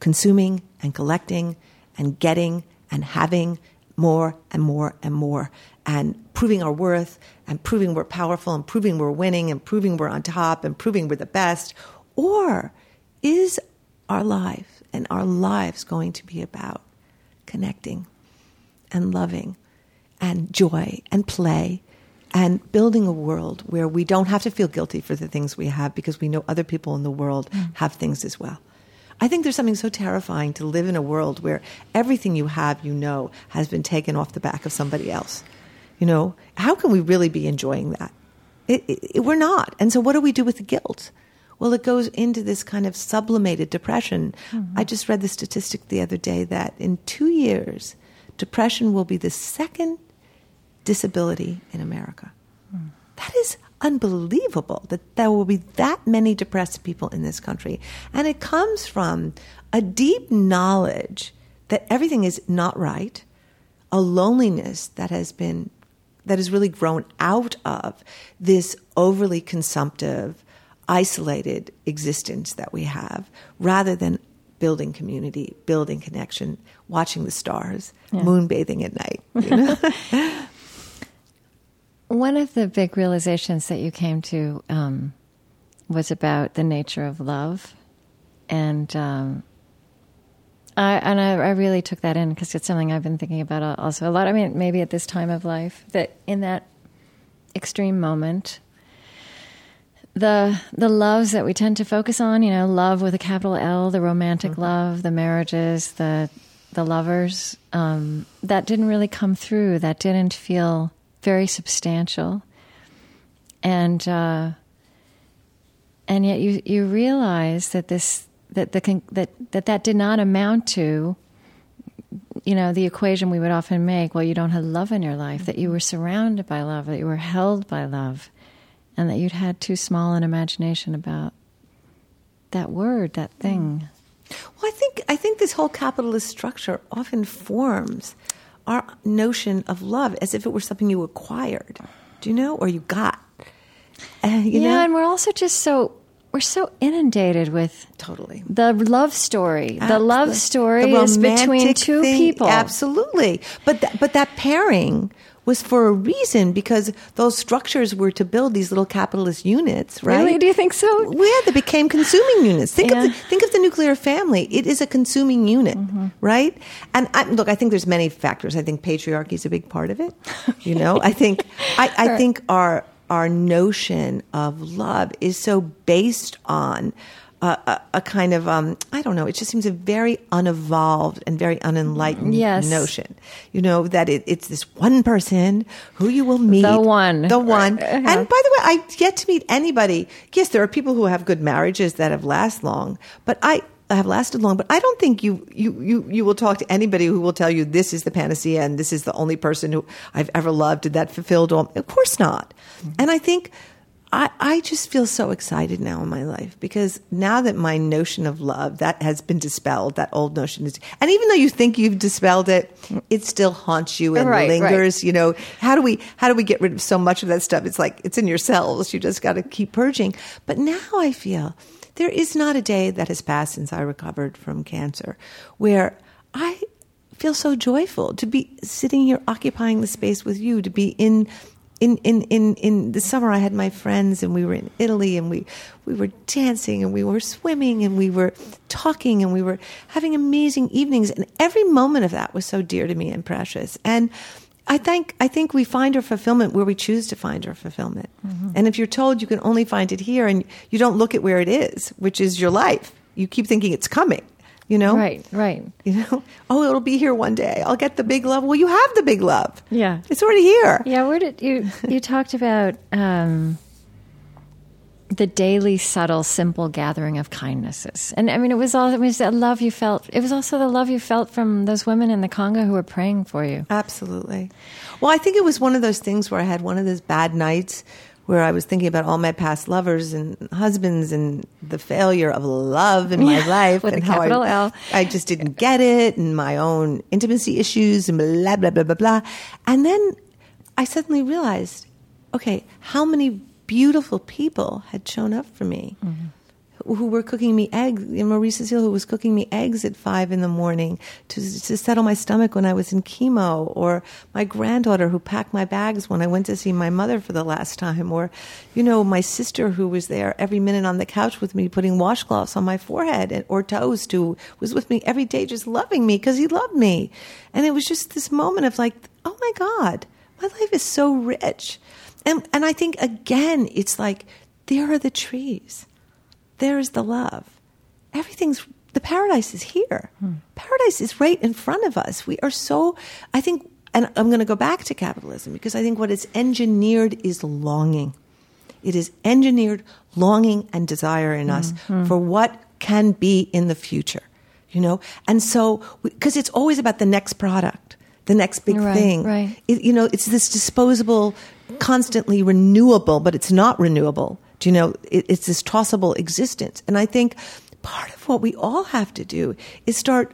consuming and collecting and getting and having more and more and more and proving our worth and proving we're powerful and proving we're winning and proving we're on top and proving we're the best? Or is our life and our lives going to be about connecting and loving and joy and play and building a world where we don't have to feel guilty for the things we have because we know other people in the world mm. have things as well? I think there's something so terrifying to live in a world where everything you have, you know, has been taken off the back of somebody else. You know, how can we really be enjoying that? It, it, we're not. And so, what do we do with the guilt? Well, it goes into this kind of sublimated depression. Mm-hmm. I just read the statistic the other day that in two years, depression will be the second disability in America. Mm. That is unbelievable that there will be that many depressed people in this country. And it comes from a deep knowledge that everything is not right, a loneliness that has been that has really grown out of this overly consumptive, isolated existence that we have, rather than building community, building connection, watching the stars, yeah. moonbathing at night. You know? One of the big realizations that you came to um, was about the nature of love, and um, I and I, I, really took that in because it's something I've been thinking about also a lot. I mean, maybe at this time of life, that in that extreme moment, the the loves that we tend to focus on, you know, love with a capital L, the romantic mm-hmm. love, the marriages, the the lovers, um, that didn't really come through. That didn't feel very substantial, and uh, and yet you you realize that this that the that that that did not amount to you know the equation we would often make well you don't have love in your life that you were surrounded by love that you were held by love and that you'd had too small an imagination about that word that thing. Well i think i think this whole capitalist structure often forms our notion of love as if it were something you acquired, do you know, or you got. Uh, you yeah, know? and we're also just so we're so inundated with totally the love story. Absolutely. The love story the is between two thing, people. Absolutely, but th- but that pairing was for a reason because those structures were to build these little capitalist units, right? Really? Do you think so? Yeah, they became consuming units. Think yeah. of the, think of the nuclear family. It is a consuming unit, mm-hmm. right? And I, look, I think there's many factors. I think patriarchy is a big part of it. You know, I think I, I think our our notion of love is so based on a, a, a kind of um, I don't know. It just seems a very unevolved and very unenlightened Yes. notion. You know that it, it's this one person who you will meet, The one. the one. Uh-huh. And by the way, I get to meet anybody. Yes, there are people who have good marriages that have last long, but I have lasted long. But I don't think you you you you will talk to anybody who will tell you this is the panacea and this is the only person who I've ever loved and that fulfilled all. Of course not. And I think. I, I just feel so excited now in my life because now that my notion of love that has been dispelled, that old notion is, and even though you think you've dispelled it, it still haunts you and Right, right. lingers. You know, how do we how do we get rid of so much of that stuff? It's like it's in your cells. You just got to keep purging. But now I feel there is not a day that has passed since I recovered from cancer where I feel so joyful to be sitting here occupying the space with you, to be in in, in, in, in the summer I had my friends and we were in Italy and we, we were dancing and we were swimming and we were talking and we were having amazing evenings and every moment of that was so dear to me and precious. And I think I think we find our fulfillment where we choose to find our fulfillment. Mm-hmm. And if you're told you can only find it here and you don't look at where it is, which is your life, you keep thinking it's coming. You know? Right, right. You know, oh, it'll be here one day. I'll get the big love. Well, you have the big love. Yeah. It's already here. Yeah, where did you you talked about um, the daily, subtle, simple gathering of kindnesses, and I mean, it was all it was that love you felt. It was also the love you felt from those women in the Congo who were praying for you. Absolutely. Well, I think it was one of those things where I had one of those bad nights where I was thinking about all my past lovers and husbands and the failure of love in my Yeah, life and how capital I, L. I just didn't get it and my own intimacy issues and blah blah blah blah blah. And then I suddenly realized, okay, how many beautiful people had shown up for me mm-hmm. Who were cooking me eggs. Marie Cecile, who was cooking me eggs at five in the morning to, to settle my stomach when I was in chemo, or my granddaughter who packed my bags when I went to see my mother for the last time, or, you know, my sister who was there every minute on the couch with me putting washcloths on my forehead, and, or Toast who was with me every day just loving me because he loved me. And it was just this moment of like, oh my God, my life is so rich. And, and I think, again, it's like, there are the trees there's the love. Everything's the paradise is here. Hmm. Paradise is right in front of us. We are so I think and I'm going to go back to capitalism because I think what it's engineered is longing. It is engineered longing and desire in us mm-hmm. hmm. for what can be in the future, you know? And so, because it's always about the next product, the next big Right, thing. right. It, you know, it's this disposable, constantly renewable, but it's not renewable. Do you know? It, it's this tossable existence. And I think part of what we all have to do is start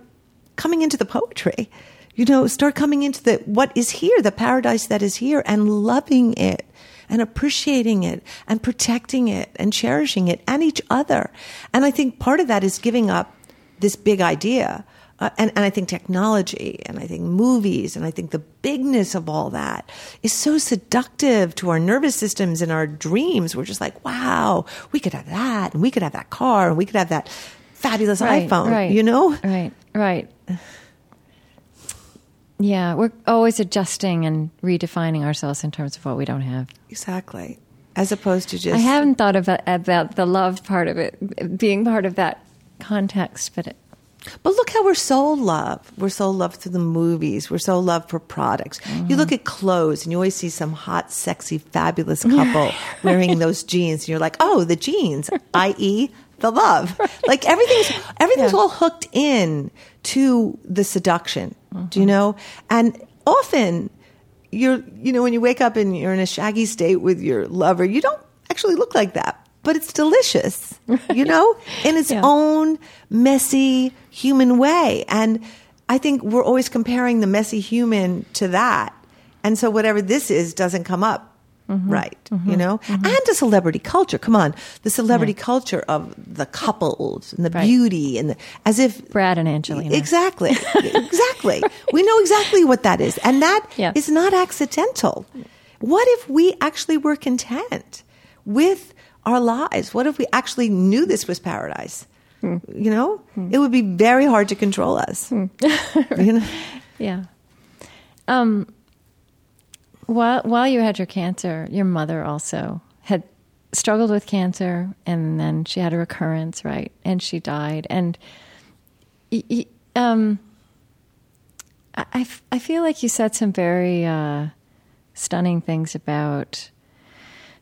coming into the poetry. You know, start coming into the what is here, the paradise that is here, and loving it and appreciating it and protecting it and cherishing it and each other. And I think part of that is giving up this big idea. Uh, and, and I think technology and I think movies and I think the bigness of all that is so seductive to our nervous systems and our dreams. We're just like, wow, we could have that and we could have that car and we could have that fabulous Right, iPhone, right, you know? Right, right. Yeah, we're always adjusting and redefining ourselves in terms of what we don't have. Exactly. As opposed to just. I haven't thought about about the love part of it being part of that context, but it, But look how we're so loved. We're so loved through the movies. We're so loved for products. You look at clothes and you always see some hot, sexy, fabulous couple wearing those jeans and you're like, oh, the jeans, i.e., the love. Like everything's everything's Yeah. all hooked in to the seduction. Do you mm-hmm. know? And often you're you know, when you wake up and you're in a shaggy state with your lover, you don't actually look like that. But it's delicious, you know, in its Yeah. own messy human way. And I think we're always comparing the messy human to that. And so whatever this is doesn't come up Mm-hmm. right, you know? And the celebrity culture. Come on. The celebrity culture of the couples and the Right. beauty and the, as if Brad and Angelina. Exactly. exactly. We know exactly what that is. And that is Yeah. not accidental. What if we actually were content with our lives? What if we actually knew this was paradise? Hmm. You know, it would be very hard to control us. you know? Yeah. Um, while while you had your cancer, your mother also had struggled with cancer, and then she had a recurrence, right? And she died. And um, I, I feel like you said some very uh, stunning things about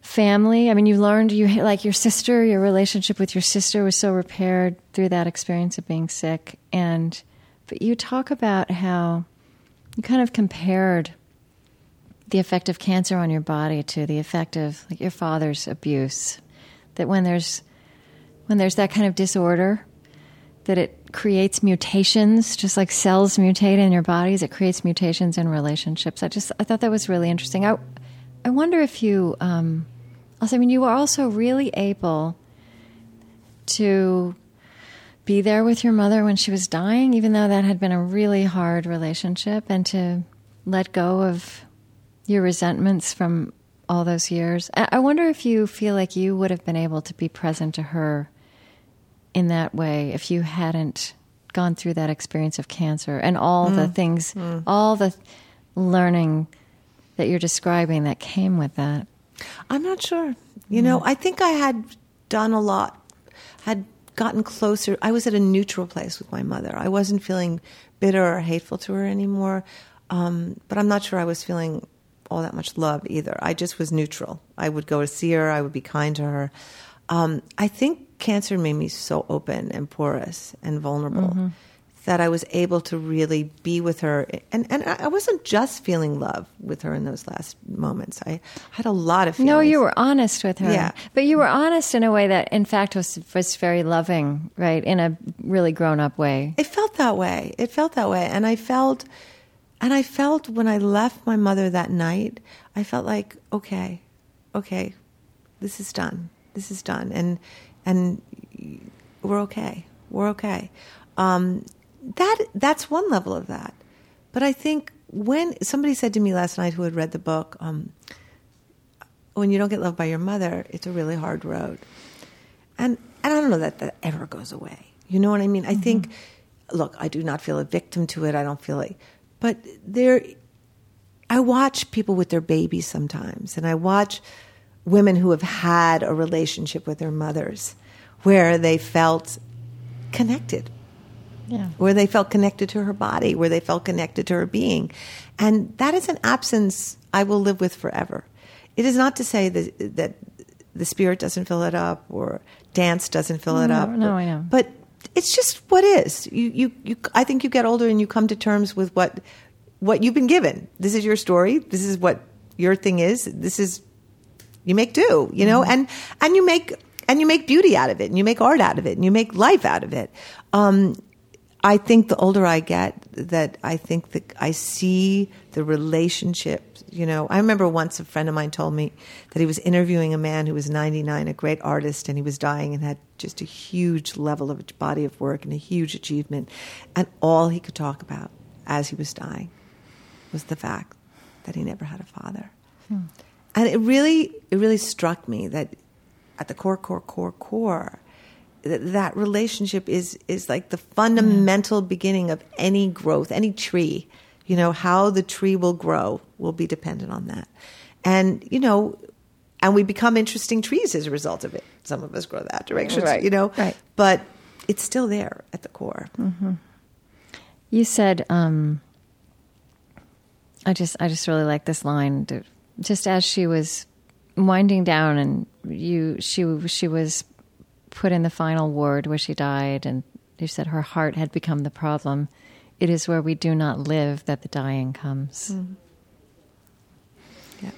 family. I mean, you learned you like your sister, your relationship with your sister was so repaired through that experience of being sick. And but you talk about how you kind of compared the effect of cancer on your body to the effect of like your father's abuse. That when there's when there's that kind of disorder, that it creates mutations, just like cells mutate in your bodies. It creates mutations in relationships. I just I thought that was really interesting. I I wonder if you um, also I mean you were also really able to be there with your mother when she was dying, even though that had been a really hard relationship, and to let go of your resentments from all those years. I wonder if you feel like you would have been able to be present to her in that way if you hadn't gone through that experience of cancer and all mm. the things, mm. all the learning that you're describing that came with that. I'm not sure. You mm. know, I think I had done a lot, had gotten closer. I was at a neutral place with my mother. I wasn't feeling bitter or hateful to her anymore. Um, but I'm not sure I was feeling all that much love either. I just was neutral. I would go to see her. I would be kind to her. Um, I think cancer made me so open and porous and vulnerable mm-hmm. That I was able to really be with her. And, and I wasn't just feeling love with her in those last moments. I had a lot of feelings. No, you were honest with her. Yeah. But you were honest in a way that, in fact, was, was very loving, right? In a really grown up way. It felt that way. It felt that way. And I felt and I felt when I left my mother that night, I felt like, okay, okay, this is done. This is done. And, and we're okay. We're okay. Um, that, that's one level of that. But I think when somebody said to me last night who had read the book, um, when you don't get loved by your mother, it's a really hard road. And, and I don't know that that ever goes away. You know what I mean? I mm-hmm. think, look, I do not feel a victim to it. I don't feel like, but there, I watch people with their babies sometimes, and I watch women who have had a relationship with their mothers where they felt connected. Yeah. Where they felt connected to her body, where they felt connected to her being. And that is an absence I will live with forever. It is not to say that, that the spirit doesn't fill it up or dance doesn't fill it no, up. No, or, I know. But it's just what is. You, you, you, I think you get older and you come to terms with what, what you've been given. This is your story. This is what your thing is. This is, you make do, you know, mm-hmm. and, and you make, and you make beauty out of it and you make art out of it and you make life out of it. Um, I think the older I get, that I think that I see the relationship. You know, I remember once a friend of mine told me that he was interviewing a man who was 99, a great artist, and he was dying and had just a huge level of body of work and a huge achievement. And all he could talk about as he was dying was the fact that he never had a father. Hmm. And it really, it really struck me that at the core, core, core, core, that relationship is is like the fundamental mm. beginning of any growth, any tree. You know how the tree will grow will be dependent on that, and you know, and we become interesting trees as a result of it. Some of us grow that direction, right. you know, right. but it's still there at the core. Mm-hmm. You said, um, I just I just really like this line. Just as she was winding down, and you she she was put in the final ward where she died, and they said her heart had become the problem. It is where we do not live that the dying comes. Mm. Yeah.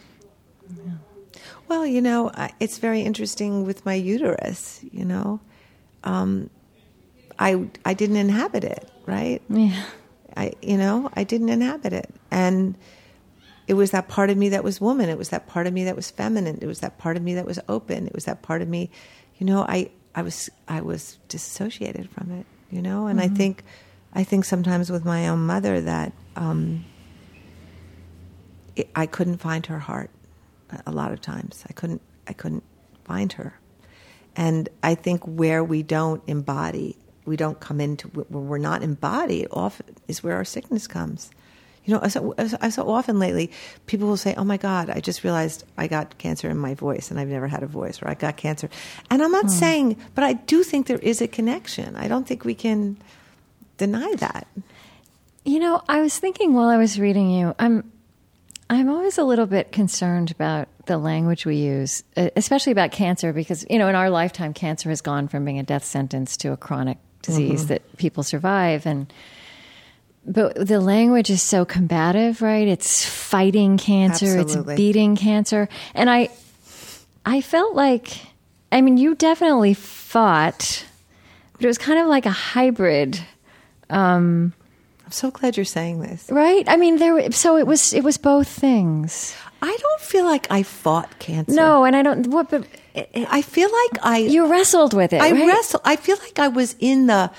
yeah. Well, you know, it's very interesting with my uterus. You know, um, I I didn't inhabit it, right? Yeah. I you know I didn't inhabit it, and it was that part of me that was woman. It was that part of me that was feminine. It was that part of me that was open. It was that part of me, you know. I I was I was disassociated from it, you know. And mm-hmm. I think I think sometimes with my own mother that um, it, I couldn't find her heart. A lot of times I couldn't I couldn't find her, and I think where we don't embody, we don't come into where we're not embodied. Often is where our sickness comes. You know, so, I so often lately, people will say, "Oh my God, I just realized I got cancer in my voice, and I've never had a voice, or I got cancer." And I'm not hmm. saying, but I do think there is a connection. I don't think we can deny that. You know, I was thinking while I was reading you, I'm I'm always a little bit concerned about the language we use, especially about cancer, because you know, in our lifetime, cancer has gone from being a death sentence to a chronic disease mm-hmm. that people survive, and but the language is so combative, right? It's fighting cancer, Absolutely. it's beating cancer. And I I felt like I mean, you definitely fought, but it was kind of like a hybrid um, I'm so glad you're saying this. Right? I mean, there. So it was. It was both things. I don't feel like I fought cancer. No, and I don't. What? But it, I feel like I. You wrestled with it. I right? wrestled. I feel like I was in the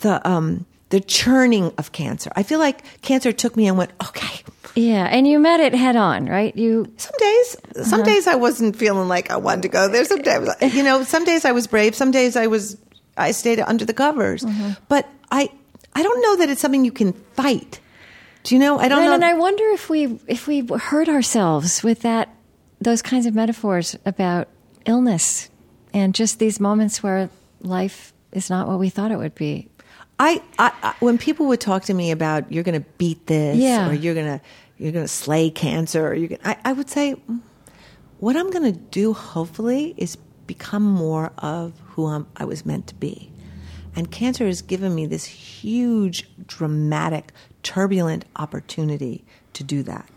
the um the churning of cancer. I feel like cancer took me and went, okay. Yeah, and you met it head on, right? You some days, some uh-huh. days I wasn't feeling like I wanted to go there. Some days, you know, some days I was brave. Some days I was, I stayed under the covers. Mm-hmm. But I, I don't know that it's something you can fight. Do you know? I don't right, know. And I wonder if we if we hurt ourselves with that those kinds of metaphors about illness and just these moments where life is not what we thought it would be. I, I, I when people would talk to me about you're going to beat this yeah. or you're going to you're going to slay cancer or you can I, I would say mm, what I'm going to do hopefully is become more of who I'm, I was meant to be. And cancer has given me this huge, dramatic, turbulent opportunity to do that.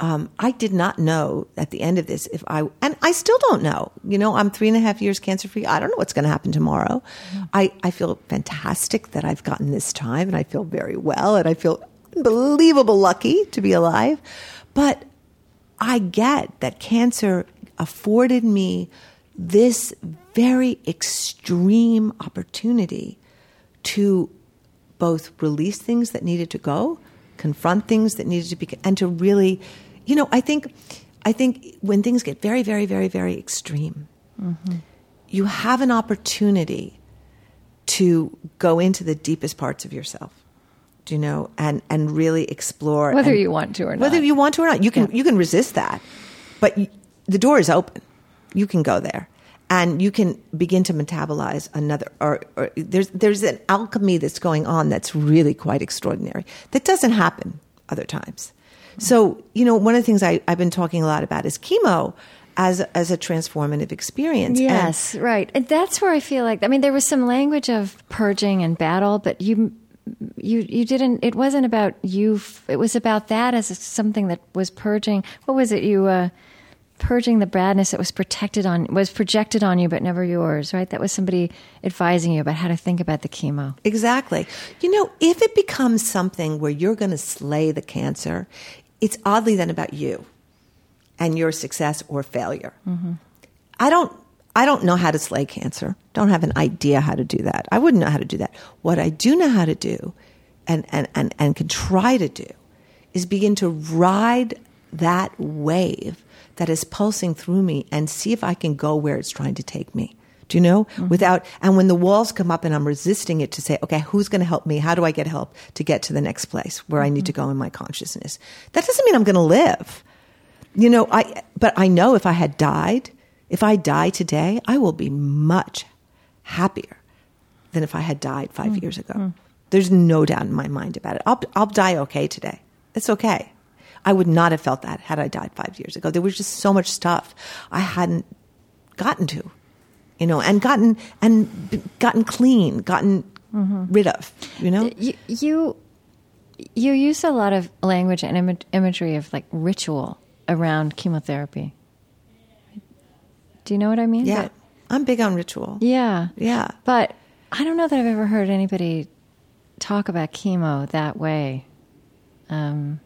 Um, I did not know at the end of this if I, and I still don't know. You know, I'm three and a half years cancer free. I don't know what's going to happen tomorrow. Mm-hmm. I, I feel fantastic that I've gotten this time and I feel very well and I feel unbelievable lucky to be alive. But I get that cancer afforded me this very extreme opportunity to both release things that needed to go, confront things that needed to be, and to really, you know, I think, I think when things get very, very, very, very extreme, mm-hmm. you have an opportunity to go into the deepest parts of yourself do you know, and and really explore whether and, you want to or not. Whether you want to or not, you can yeah. you can resist that, but you, the door is open you can go there and you can begin to metabolize another or, or, there's there's an alchemy that's going on that's really quite extraordinary that doesn't happen other times so you know one of the things I, i've been talking a lot about is chemo as as a transformative experience. Yes and, right. And that's where i feel like i mean there was some language of purging and battle but you you you didn't it wasn't about you it was about that as something that was purging. What was it? You uh purging the badness that was protected on was projected on you but never yours right? That was somebody advising you about how to think about the chemo. Exactly. You know if it becomes something where you're going to slay the cancer it's oddly then about you and your success or failure mm-hmm. i don't i don't know how to slay cancer don't have an idea how to do that i wouldn't know how to do that what i do know how to do and and and, and can try to do is begin to ride that wave that is pulsing through me and see if I can go where it's trying to take me. Do you know? Mm-hmm. Without, and when the walls come up and I'm resisting it to say, okay, who's going to help me? How do I get help to get to the next place where mm-hmm. I need to mm-hmm. go in my consciousness? That doesn't mean I'm going to live. You know, I, but I know if I had died, if I die today, I will be much happier than if I had died 5 mm-hmm. years ago. There's no doubt in my mind about it. I'll, I'll die okay today. It's okay. I would not have felt that had I died five years ago. There was just so much stuff I hadn't gotten to, you know, and gotten and gotten clean, gotten mm-hmm. rid of, you know. You, you you use a lot of language and Im- imagery of like ritual around chemotherapy. Do you know what I mean? Yeah, but, I'm big on ritual. Yeah, yeah, but I don't know that I've ever heard anybody talk about chemo that way. Um,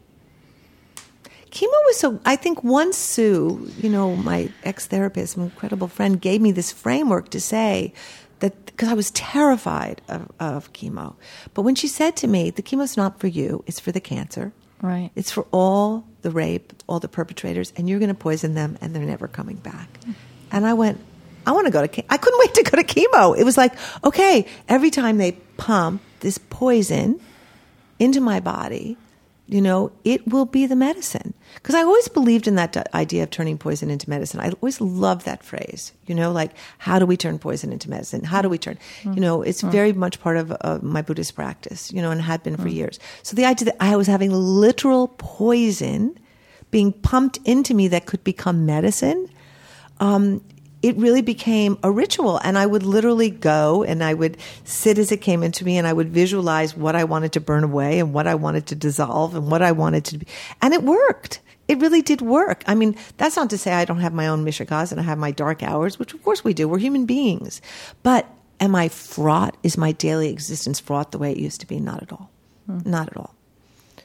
chemo was so i think once sue you know my ex-therapist my incredible friend gave me this framework to say that because i was terrified of, of chemo. But when she said to me the chemo's not for you it's for the cancer. Right. It's for all the rape all the perpetrators and you're going to poison them and they're never coming back. And i went i want to go to i couldn't wait to go to chemo. It was like okay every time they pump this poison into my body you know, it will be the medicine. Because I always believed in that idea of turning poison into medicine. I always loved that phrase, you know, like, how do we turn poison into medicine? How do we turn, mm. you know, it's mm. very much part of uh, my Buddhist practice, you know, and had been for mm. years. So the idea that I was having literal poison being pumped into me that could become medicine, um, it really became a ritual. And I would literally go and I would sit as it came into me and I would visualize what I wanted to burn away and what I wanted to dissolve and what I wanted to be. And it worked. It really did work. I mean, that's not to say I don't have my own mishigas and I have my dark hours, which of course we do. We're human beings. But am I fraught? Is my daily existence fraught the way it used to be? Not at all. Hmm. Not at all.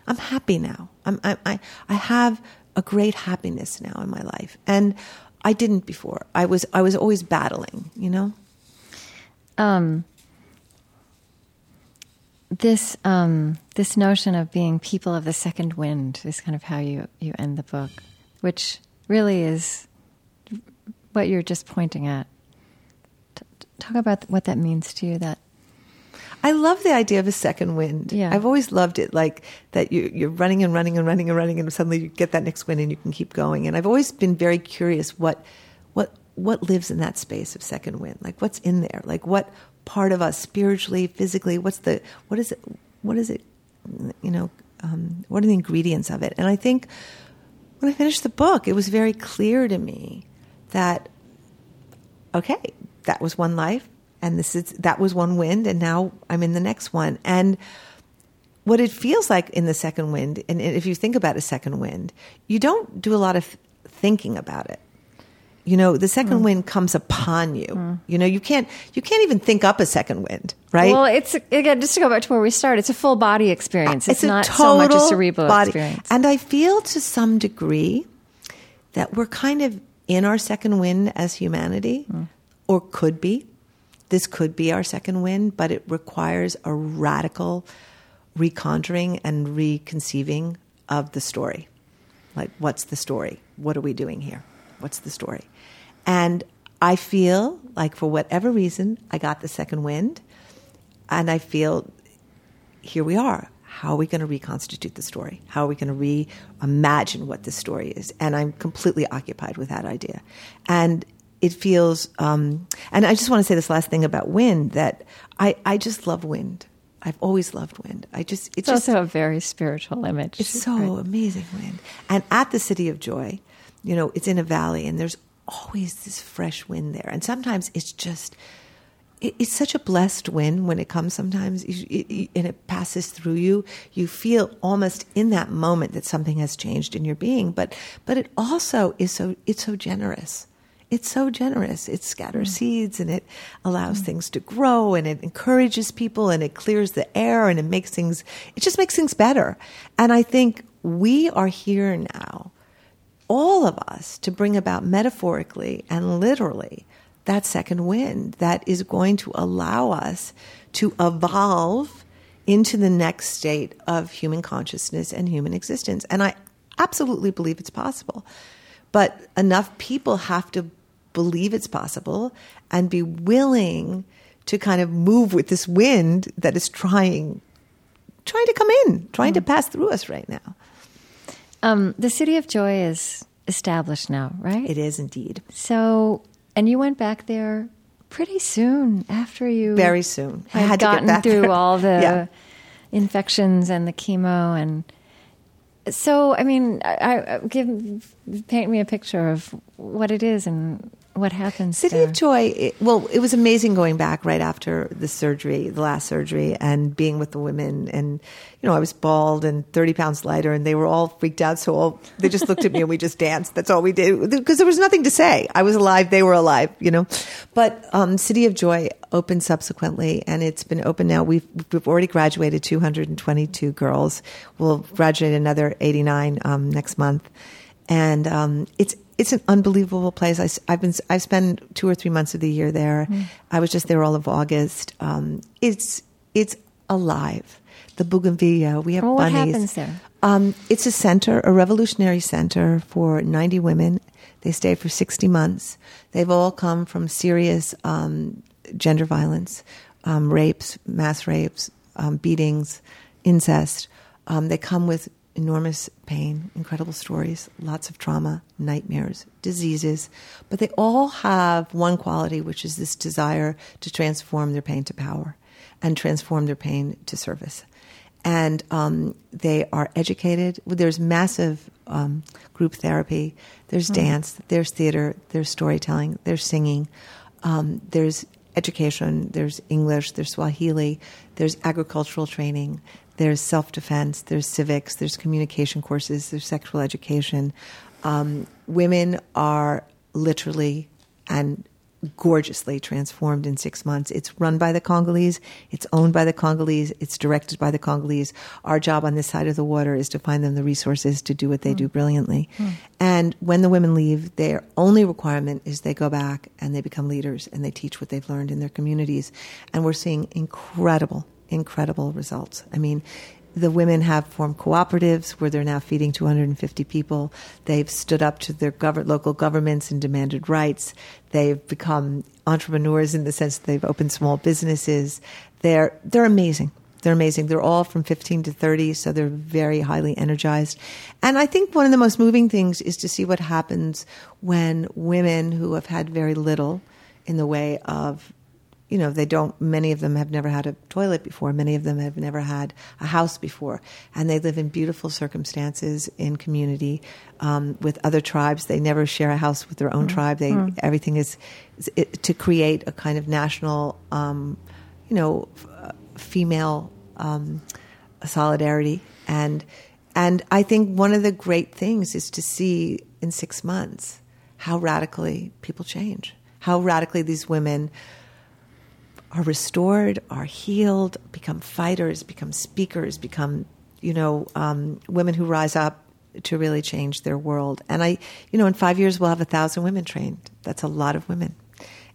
I'm happy now. I'm, I, I, I have a great happiness now in my life. And I didn't before. I was I was always battling, you know. Um, this um, this notion of being people of the second wind is kind of how you you end the book, which really is what you're just pointing at. T- talk about what that means to you. That I love the idea of a second wind. Yeah. I've always loved it, like that you, you're running and running and running and running, and suddenly you get that next wind and you can keep going. And I've always been very curious what, what, what lives in that space of second wind? Like what's in there? Like what part of us spiritually, physically? What's the, what is it? What is it? You know, um, what are the ingredients of it? And I think when I finished the book, it was very clear to me that, okay, that was one life and this is that was one wind and now i'm in the next one and what it feels like in the second wind and if you think about a second wind you don't do a lot of thinking about it you know the second mm. wind comes upon you mm. you know you can't you can't even think up a second wind right well it's again just to go back to where we started it's a full body experience it's, it's not so much a cerebral body. experience and i feel to some degree that we're kind of in our second wind as humanity mm. or could be this could be our second wind, but it requires a radical reconjuring and reconceiving of the story. Like, what's the story? What are we doing here? What's the story? And I feel like, for whatever reason, I got the second wind, and I feel here we are. How are we going to reconstitute the story? How are we going to reimagine what the story is? And I'm completely occupied with that idea. And it feels, um, and I just want to say this last thing about wind that I, I just love wind. I've always loved wind. I just it's, it's just, also a very spiritual image. It's so right? amazing wind. And at the City of Joy, you know, it's in a valley, and there's always this fresh wind there. And sometimes it's just it, it's such a blessed wind when it comes. Sometimes it, it, and it passes through you. You feel almost in that moment that something has changed in your being. But but it also is so it's so generous it's so generous. It scatters mm. seeds and it allows mm. things to grow and it encourages people and it clears the air and it makes things, it just makes things better. And I think we are here now, all of us, to bring about metaphorically and literally that second wind that is going to allow us to evolve into the next state of human consciousness and human existence. And I absolutely believe it's possible. But enough people have to believe it's possible and be willing to kind of move with this wind that is trying trying to come in, trying mm. to pass through us right now. Um, the City of Joy is established now, right? It is indeed. So, and you went back there pretty soon after you very soon had, had gotten through there. all the yeah. infections and the chemo and so I mean, I, I, give paint me a picture of what it is and what happened? City there? of Joy. It, well, it was amazing going back right after the surgery, the last surgery, and being with the women. And you know, I was bald and thirty pounds lighter, and they were all freaked out. So all, they just looked at me and we just danced. That's all we did because there was nothing to say. I was alive; they were alive. You know. But um, City of Joy opened subsequently, and it's been open now. We've we've already graduated two hundred and twenty two girls. We'll graduate another eighty nine um, next month, and um, it's it's an unbelievable place. I, have been I've spent two or three months of the year there. Mm. I was just there all of August. Um, it's it's alive. The bougainvillea. We have well, bunnies. What happens there? Um, it's a center, a revolutionary center for 90 women. They stay for 60 months. They've all come from serious um, gender violence, um, rapes, mass rapes, um, beatings, incest. Um, they come with enormous pain, incredible stories, lots of trauma, nightmares, diseases, but they all have one quality, which is this desire to transform their pain to power and transform their pain to service. And um, they are educated. There's massive um, group therapy. There's mm. dance. There's theater. There's storytelling. There's singing. Um, there's education. There's English. There's Swahili. There's agricultural training. There's self defense. There's civics. There's communication courses. There's sexual education. Um, women are literally and gorgeously transformed in six months. It's run by the Congolese. It's owned by the Congolese. It's directed by the Congolese. Our job on this side of the water is to find them the resources to do what they mm. do brilliantly. Mm. And when the women leave, their only requirement is they go back and they become leaders and they teach what they've learned in their communities. And we're seeing incredible, incredible results. I mean, the women have formed cooperatives where they're now feeding 250 people. They've stood up to their gov- local governments and demanded rights. They've become entrepreneurs in the sense that they've opened small businesses. They're they're amazing. They're amazing. They're all from 15 to 30, so they're very highly energized. And I think one of the most moving things is to see what happens when women who have had very little in the way of you know, they don't, many of them have never had a toilet before. Many of them have never had a house before. And they live in beautiful circumstances in community um, with other tribes. They never share a house with their own mm. tribe. They, mm. everything is, is it, to create a kind of national, um, you know, f- female um, solidarity. And, and I think one of the great things is to see in six months how radically people change, how radically these women are restored, are healed, become fighters, become speakers, become, you know, um, women who rise up to really change their world. And I, you know, in five years we'll have a thousand women trained. That's a lot of women.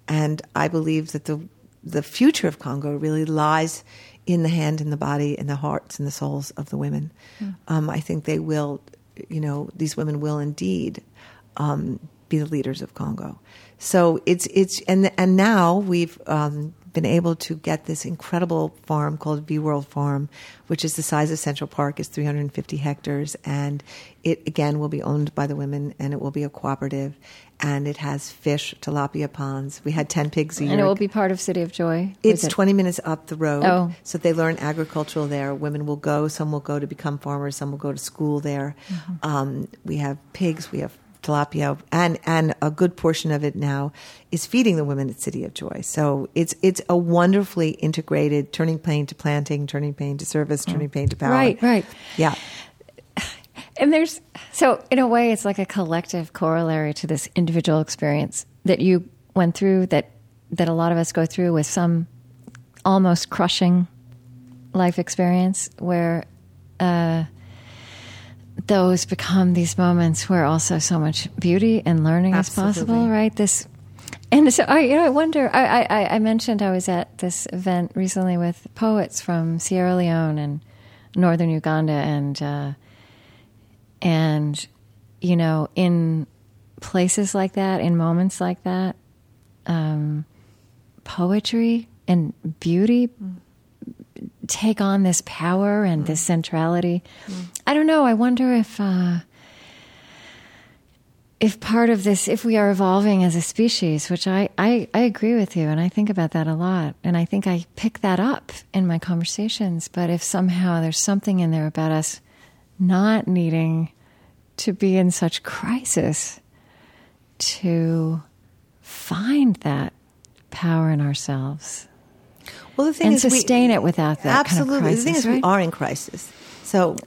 And I believe that the the future of Congo really lies in the hand and the body and the hearts and the souls of the women. Mm. Um, I think they will, you know, these women will indeed um, be the leaders of Congo. So it's it's and and now we've um, been able to get this incredible farm called V World Farm, which is the size of Central Park, is 350 hectares, and it again will be owned by the women, and it will be a cooperative, and it has fish, tilapia ponds. We had 10 pigs a year, and it will be part of City of Joy. It's it? 20 minutes up the road, oh. so they learn agricultural there. Women will go, some will go to become farmers, some will go to school there. Mm-hmm. Um, we have pigs, we have tilapia, and and a good portion of it now is feeding the women at City of Joy. So it's it's a wonderfully integrated turning pain to planting, turning pain to service, turning pain to power. Right, right. Yeah. And there's so in a way it's like a collective corollary to this individual experience that you went through that that a lot of us go through with some almost crushing life experience where uh, those become these moments where also so much beauty and learning Absolutely. is possible, right? This, and so I, you know, I wonder. I, I, I mentioned I was at this event recently with poets from Sierra Leone and northern Uganda, and uh, and you know, in places like that, in moments like that, um, poetry and beauty mm take on this power and mm. this centrality. Mm. I don't know. I wonder if uh, if part of this, if we are evolving as a species, which I, I, I agree with you, and I think about that a lot, and I think I pick that up in my conversations. But if somehow there's something in there about us not needing to be in such crisis to find that power in ourselves well, the thing and is, sustain we, it without that. Absolutely. Kind of crisis, the thing is, right? we are in crisis. So,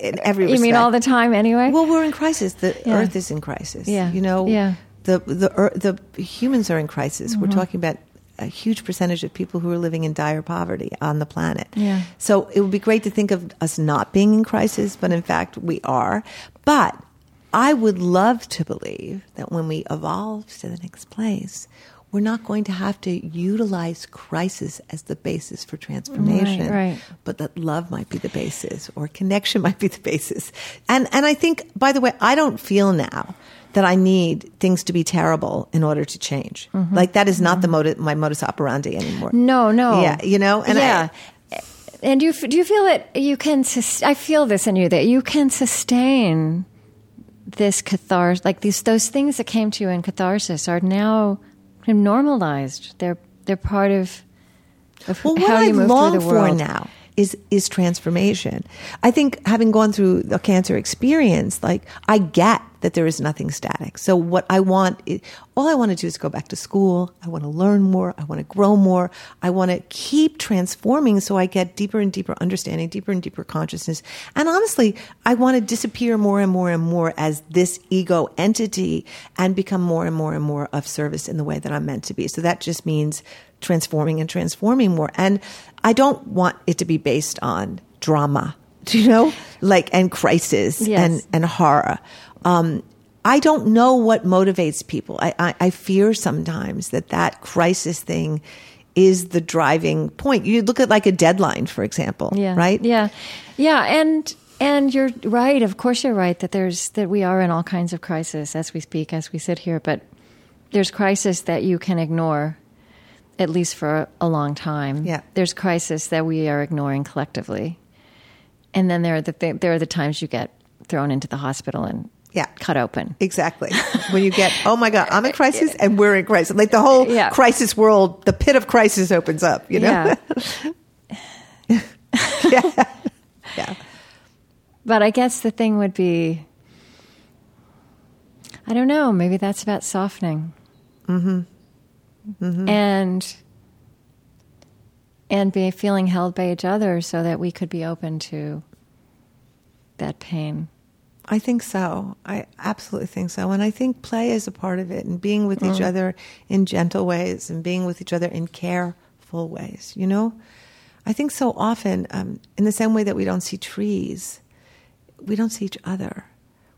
in every you mean all the time anyway? Well, we're in crisis. The yeah. Earth is in crisis. Yeah. You know. Yeah. The the the humans are in crisis. Mm-hmm. We're talking about a huge percentage of people who are living in dire poverty on the planet. Yeah. So it would be great to think of us not being in crisis, but in fact we are. But I would love to believe that when we evolve to the next place, we're not going to have to utilize crisis as the basis for transformation, right, right. but that love might be the basis or connection might be the basis. And, and I think, by the way, I don't feel now that I need things to be terrible in order to change. Mm-hmm. Like that is not mm-hmm. the modus, my modus operandi anymore. No, no. Yeah, you know, and yeah. I, And do you, do you feel that you can? Sus- I feel this in you that you can sustain this catharsis, like these those things that came to you in catharsis are now normalized. They're they're part of, of Well, what how I you move long through the world. for now is is transformation. I think having gone through the cancer experience, like I get that there is nothing static. So what I want, is, all I want to do is go back to school. I want to learn more. I want to grow more. I want to keep transforming so I get deeper and deeper understanding, deeper and deeper consciousness. And honestly, I want to disappear more and more and more as this ego entity and become more and more and more of service in the way that I'm meant to be. So that just means transforming and transforming more. And I don't want it to be based on drama, you know, like and crisis Yes. and and horror. Um, I don't know what motivates people. I, I, I fear sometimes that that crisis thing is the driving point. You look at like a deadline, for example, Yeah. right? Yeah. Yeah. And and you're right. Of course, you're right that there's that we are in all kinds of crisis as we speak, as we sit here. But there's crisis that you can ignore, at least for a long time. Yeah. There's crisis that we are ignoring collectively, and then there are the th- there are the times you get thrown into the hospital and Yeah. cut open. Exactly. when you get, oh my God, I'm in crisis and we're in crisis. Like the whole Yeah. crisis world, the pit of crisis opens up, you know? Yeah. yeah. yeah. But I guess the thing would be, I don't know. Maybe that's about softening, mm-hmm. and and be feeling held by each other, so that we could be open to that pain. I think so. I absolutely think so. And I think play is a part of it and being with Mm. each other in gentle ways and being with each other in careful ways, you know? I think so often, um, in the same way that we don't see trees, we don't see each other.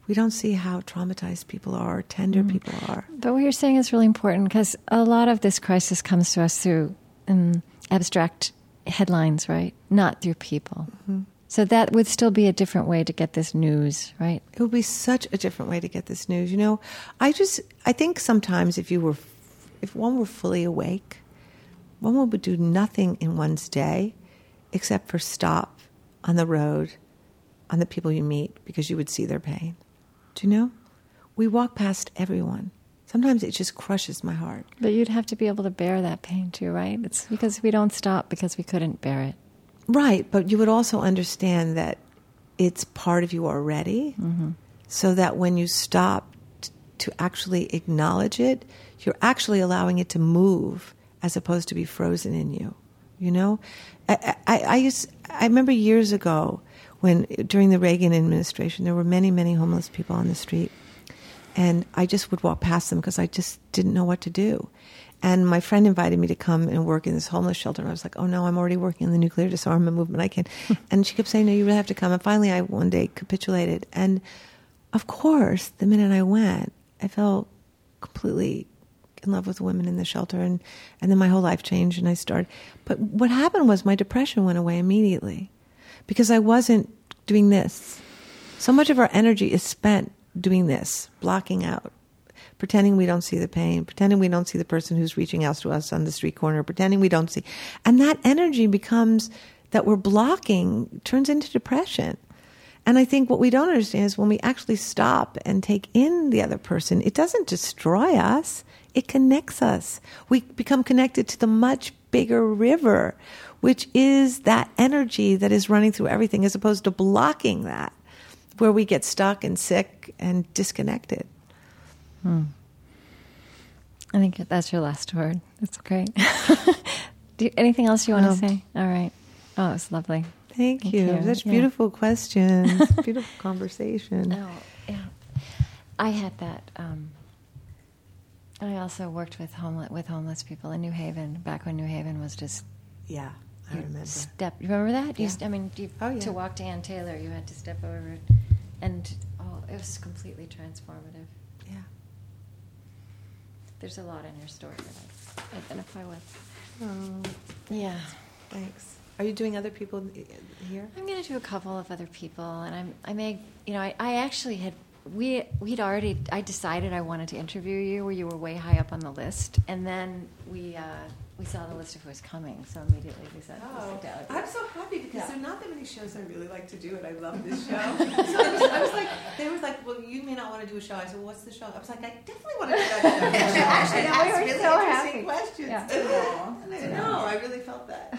We don't see how traumatized people are, or tender Mm. people are. But what you're saying is really important because a lot of this crisis comes to us through um, abstract headlines, right? Not through people. So that would still be a different way to get this news, right? It would be such a different way to get this news. You know, I just I think sometimes if you were if one were fully awake, one would do nothing in one's day except for stop on the road on the people you meet because you would see their pain. Do you know? We walk past everyone. Sometimes it just crushes my heart. But you'd have to be able to bear that pain too, right? It's because we don't stop because we couldn't bear it. Right, but you would also understand that it's part of you already, mm-hmm. so that when you stop t- to actually acknowledge it, you're actually allowing it to move as opposed to be frozen in you. You know, I, I, I used I remember years ago when during the Reagan administration there were many many homeless people on the street, and I just would walk past them because I just didn't know what to do. And my friend invited me to come and work in this homeless shelter. And I was like, oh no, I'm already working in the nuclear disarmament movement. I can't. and she kept saying, no, you really have to come. And finally, I one day capitulated. And of course, the minute I went, I felt completely in love with the women in the shelter. And, and then my whole life changed and I started. But what happened was my depression went away immediately because I wasn't doing this. So much of our energy is spent doing this, blocking out, pretending we don't see the pain, pretending we don't see the person who's reaching out to us on the street corner, pretending we don't see. And that energy becomes that we're blocking, turns into depression. And I think what we don't understand is when we actually stop and take in the other person, it doesn't destroy us, it connects us. We become connected to the much bigger river, which is that energy that is running through everything, as opposed to blocking that, where we get stuck and sick and disconnected. I think that's your last word. That's great. Do you, anything else you want Um, to say? All right. Oh, it was lovely. Thank, Thank you. you. Such Yeah. beautiful questions. beautiful conversation. Oh, yeah. I had that. Um, I also worked with homeless with homeless people in New Haven back when New Haven was just Yeah, I remember. Step. You remember that? You, Yeah. st- I mean, you, Oh, yeah. to walk to Ann Taylor, you had to step over and oh, it was completely transformative. There's a lot in your story that I identify with. Oh, Yeah. thanks. Are you doing other people here? I'm going to do a couple of other people, and I'm I may you know I, I actually had we we'd already I decided I wanted to interview you where you were way high up on the list, and then we uh, we saw the list of who was coming, so immediately we said, Oh. I'm so happy because Yeah. there are not that many shows I really like to do, and I love this show. so I was, I was like, they were like, well, you may not want to do a show. I said, well, what's the show? I was like, I definitely want to do that show. Actually, asked we were really so interesting happy. questions. Yeah. And I know, I really felt that.